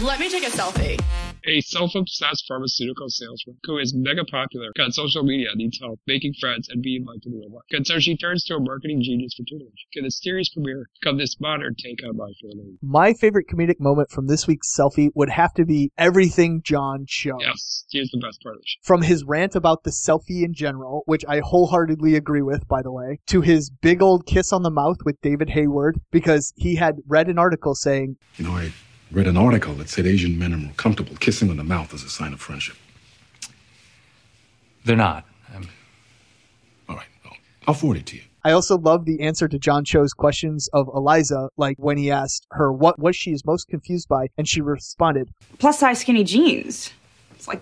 Let me take a selfie. A self-obsessed pharmaceutical salesman who is mega popular on social media needs help making friends and being liked in real life. And so she turns to a marketing genius for tutelage. Can the series premiere come this modern take on My Fair Lady? My favorite comedic moment from this week's selfie would have to be everything John chose. Yes, here's the best part of the show. From his rant about the selfie in general, which I wholeheartedly agree with, by the way, to his big old kiss on the mouth with David Harewood, because he had read an article saying, You know, I read an article that said Asian men are more comfortable kissing on the mouth as a sign of friendship. They're not. Um, I'll forward it to you. I also love the answer to John Cho's questions of Eliza, like when he asked her what what she is most confused by, and she responded, Plus size skinny jeans. It's like,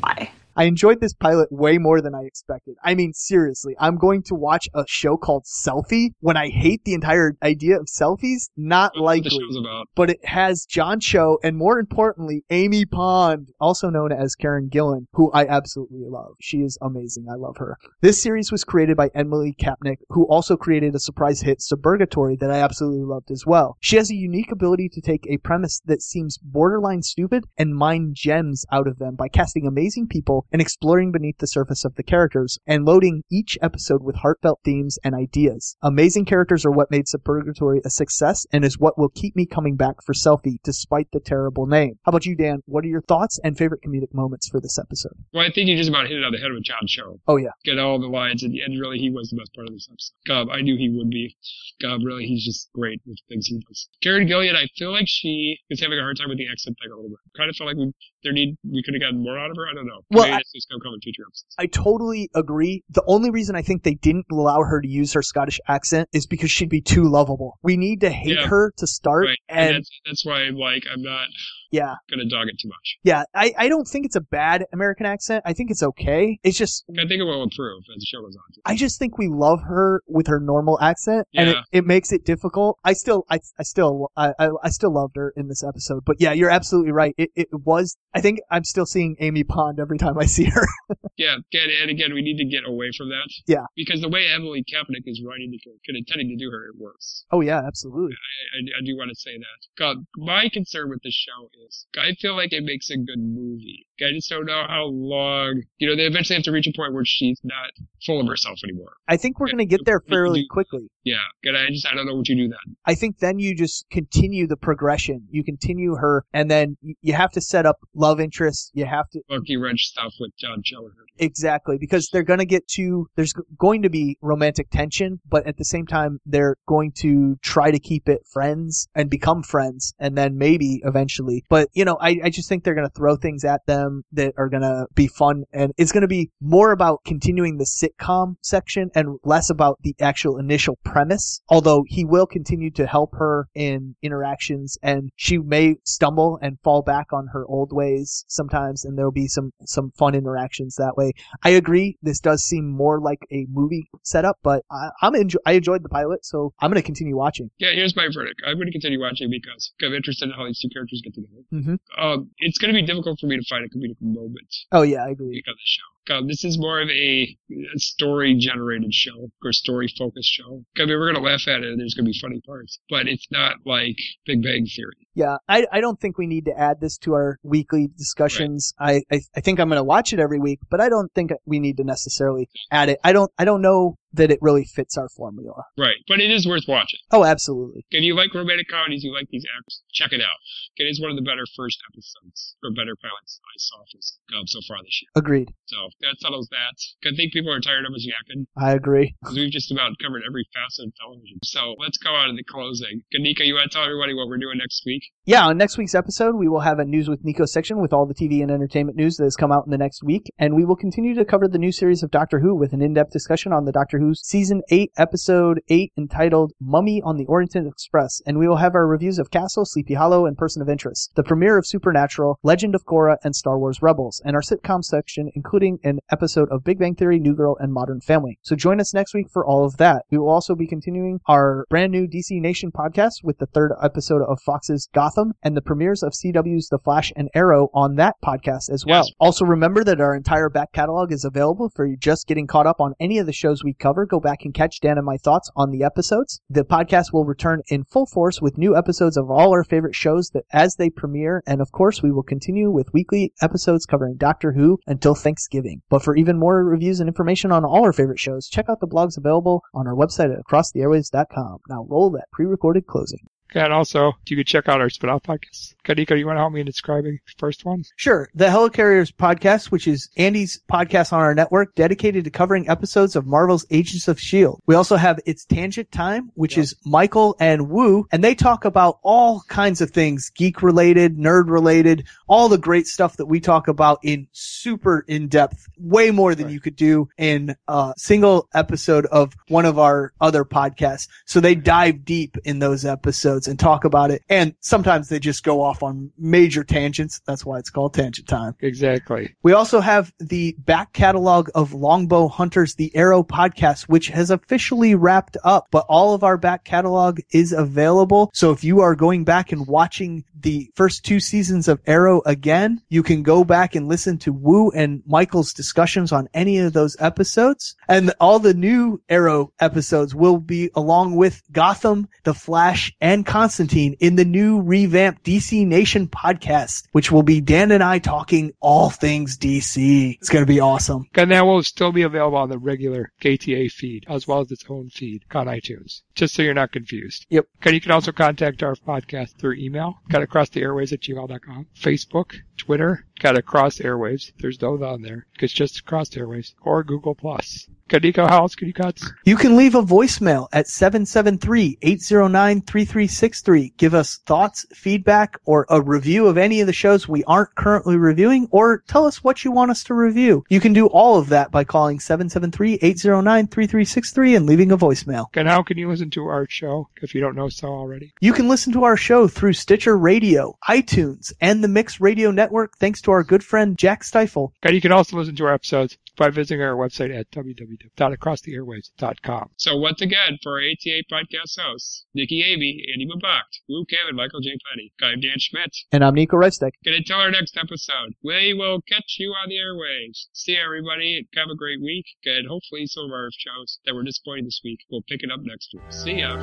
why? I enjoyed this pilot way more than I expected. I mean, seriously, I'm going to watch a show called Selfie when I hate the entire idea of selfies? Not That's likely. the show's about. But it has John Cho and more importantly, Amy Pond, also known as Karen Gillan, who I absolutely love. She is amazing. I love her. This series was created by Emily Kapnek, who also created a surprise hit, Suburgatory, that I absolutely loved as well. She has a unique ability to take a premise that seems borderline stupid and mine gems out of them by casting amazing people and exploring beneath the surface of the characters and loading each episode with heartfelt themes and ideas. Amazing characters are what made Suburgatory a success and is what will keep me coming back for Selfie despite the terrible name. How about you, Dan? What are your thoughts and favorite comedic moments for this episode? Well, I think you just about hit it on the head with John Cho. Oh yeah. Get all the lines, and, and really, he was the best part of this episode. God, I knew he would be. God, really, he's just great with things he does. Karen Gillan, I feel like she is having a hard time with the accent thing a little bit. Kind of felt like we there need we could have gotten more out of her. I don't know. Well, I- just gonna come in future episodes. I totally agree. The only reason I think they didn't allow her to use her Scottish accent is because she'd be too lovable. We need to hate Yeah. her to start Right, and, and that's that's why I'm like I'm not yeah. gonna dog it too much. Yeah, I, I don't think it's a bad American accent. I think it's okay. It's just I think it will improve as the show goes on. I just think we love her with her normal accent, and it, it makes it difficult. I still, I, I still, I, I, I still loved her in this episode. But yeah, you're absolutely right. It, it was. I think I'm still seeing Amy Pond every time I see her. Yeah, again, and again, we need to get away from that. Yeah. Because the way Emily Kapnek is writing the character, intending to do her, it works. oh yeah, absolutely. I, I, I do want to say that. God, my concern with this show is I feel like it makes a good movie. I just don't know how long. You know, they eventually have to reach a point where she's not full of herself anymore. I think we're gonna get there fairly quickly. Yeah, and I just I don't know what you do then. I think then you just continue the progression. You continue her, and then you have to set up love interests. You have to Monkey wrench stuff with John her. Exactly, because they're going to get to, there's going to be romantic tension, but at the same time, they're going to try to keep it friends and become friends, and then maybe eventually. But, you know, I, I just think they're going to throw things at them that are going to be fun, and it's going to be more about continuing the sitcom section and less about the actual initial premise. Although he will continue to help her in interactions, and she may stumble and fall back on her old ways sometimes, and there'll be some, some fun interactions that way. I agree. This does seem more like a movie setup, but I, I'm enjoy- I enjoyed the pilot, so I'm going to continue watching. Yeah, here's my verdict. I'm going to continue watching because I'm interested in how these two characters get together. Mm-hmm. Um, it's going to be difficult for me to find a comedic moment Oh yeah, I agree. because of the show. God, this is more of a, a story-generated show or story-focused show. I mean, we're going to laugh at it and there's going to be funny parts, but it's not like Big Bang Theory. Yeah, I, I don't think we need to add this to our weekly discussions. I, I I think I'm going to watch it every week, but I don't think we need to necessarily add it. I don't I don't know that it really fits our formula. Right, but it is worth watching. Oh, absolutely. If you like romantic comedies, you like these actors, check it out. It is one of the better first episodes or better pilots I saw um, so far this year. Agreed. So that settles that. I think people are tired of us yakking I agree. because we've just about covered every facet of television. So let's go on to the closing. Kanika, you want to tell everybody what we're doing next week? Yeah, on next week's episode, we will have a News with Nico section with all the TV and entertainment news that has come out in the next week, and we will continue to cover the new series of Doctor Who with an in-depth discussion on the Doctor Who Season 8, Episode 8, entitled Mummy on the Orient Express, and we will have our reviews of Castle, Sleepy Hollow, and Person of Interest, the premiere of Supernatural, Legend of Korra, and Star Wars Rebels, and our sitcom section, including an episode of Big Bang Theory, New Girl, and Modern Family. So join us next week for all of that. We will also be continuing our brand new DC Nation podcast with the third episode of Fox's Gotham and the premieres of CW's The Flash and Arrow on that podcast as well. Yes. Also remember that our entire back catalog is available for you just getting caught up on any of the shows we cover. Go back and catch Dan and my thoughts on the episodes. The podcast will return in full force with new episodes of all our favorite shows that as they premiere. And of course, we will continue with weekly episodes covering Doctor Who until Thanksgiving. But for even more reviews and information on all our favorite shows, check out the blogs available on our website at acrosstheairwaves.com. Now roll that pre-recorded closing. And also, you can check out our spin-off podcasts. Kadika, you want to help me in describing the first one? Sure. The Helicarriers podcast, which is Andy's podcast on our network, dedicated to covering episodes of Marvel's Agents of S.H.I.E.L.D. We also have It's Tangent Time, which is Michael and Wu, and they talk about all kinds of things, geek related, nerd related, all the great stuff that we talk about in super in depth, way more than you could do in a single episode of one of our other podcasts. So they dive deep in those episodes and talk about it. And sometimes they just go off on major tangents. That's why it's called Tangent Time. Exactly. We also have the back catalog of Longbow Hunters, the Arrow podcast, which has officially wrapped up, but all of our back catalog is available. So if you are going back and watching the first two seasons of Arrow again, you can go back and listen to Wu and Michael's discussions on any of those episodes. And all the new Arrow episodes will be along with Gotham, The Flash, and Constantine in the new revamped DC Nation podcast, which will be Dan and I talking all things DC. It's going to be awesome. And that will still be available on the regular ATA feed, as well as its own feed on iTunes, just so you're not confused. Yep. And you can also contact our podcast through email, got across the airwaves at gmail.com, Facebook, Twitter, got across airwaves. There's no on there. It's just across airwaves or Google Plus. Kadiko, how else can you cut? You can leave a voicemail at 773-809-3363. Give us thoughts, feedback, or a review of any of the shows we aren't currently reviewing, or tell us what you want us to review. You can do all of that by calling 773-809-3363 and leaving a voicemail. And how can you listen to our show if you don't know so already? You can listen to our show through Stitcher Radio, iTunes, and the Mix Radio Network thanks to our good friend Jack Stifle. And you can also listen to our episodes by visiting our website at www.acrosstheairwaves.com. So once again, for our ATA podcast hosts, Nikki Amy, Andy Mabacht, Lou Kevin, Michael J. Petty, I'm Dan Schmidt. And I'm Nico Redstick. And until our next episode, we will catch you on the airwaves. See you, everybody. Have a great week. And hopefully some of our shows that were disappointing this week will pick it up next week. See ya.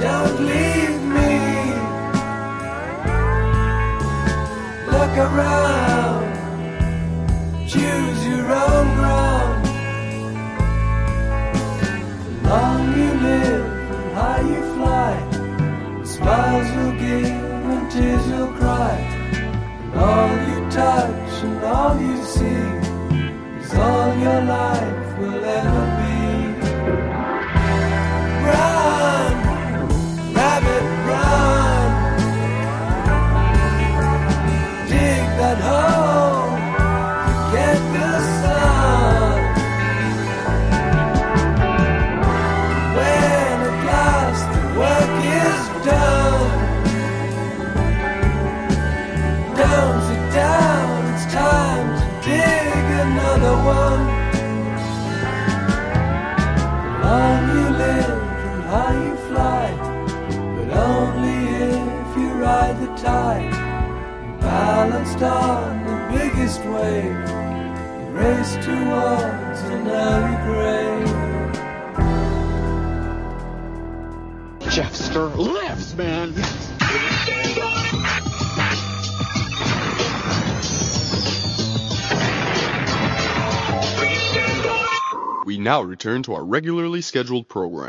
Don't leave me. Look around. Choose your own ground. The long you live, the high you fly. Smiles will give and tears will cry. And all you touch and all you see is all your life will ever be. Balanced on the biggest wave, race towards an early grave. Jeffster lives, man. We now return to our regularly scheduled program.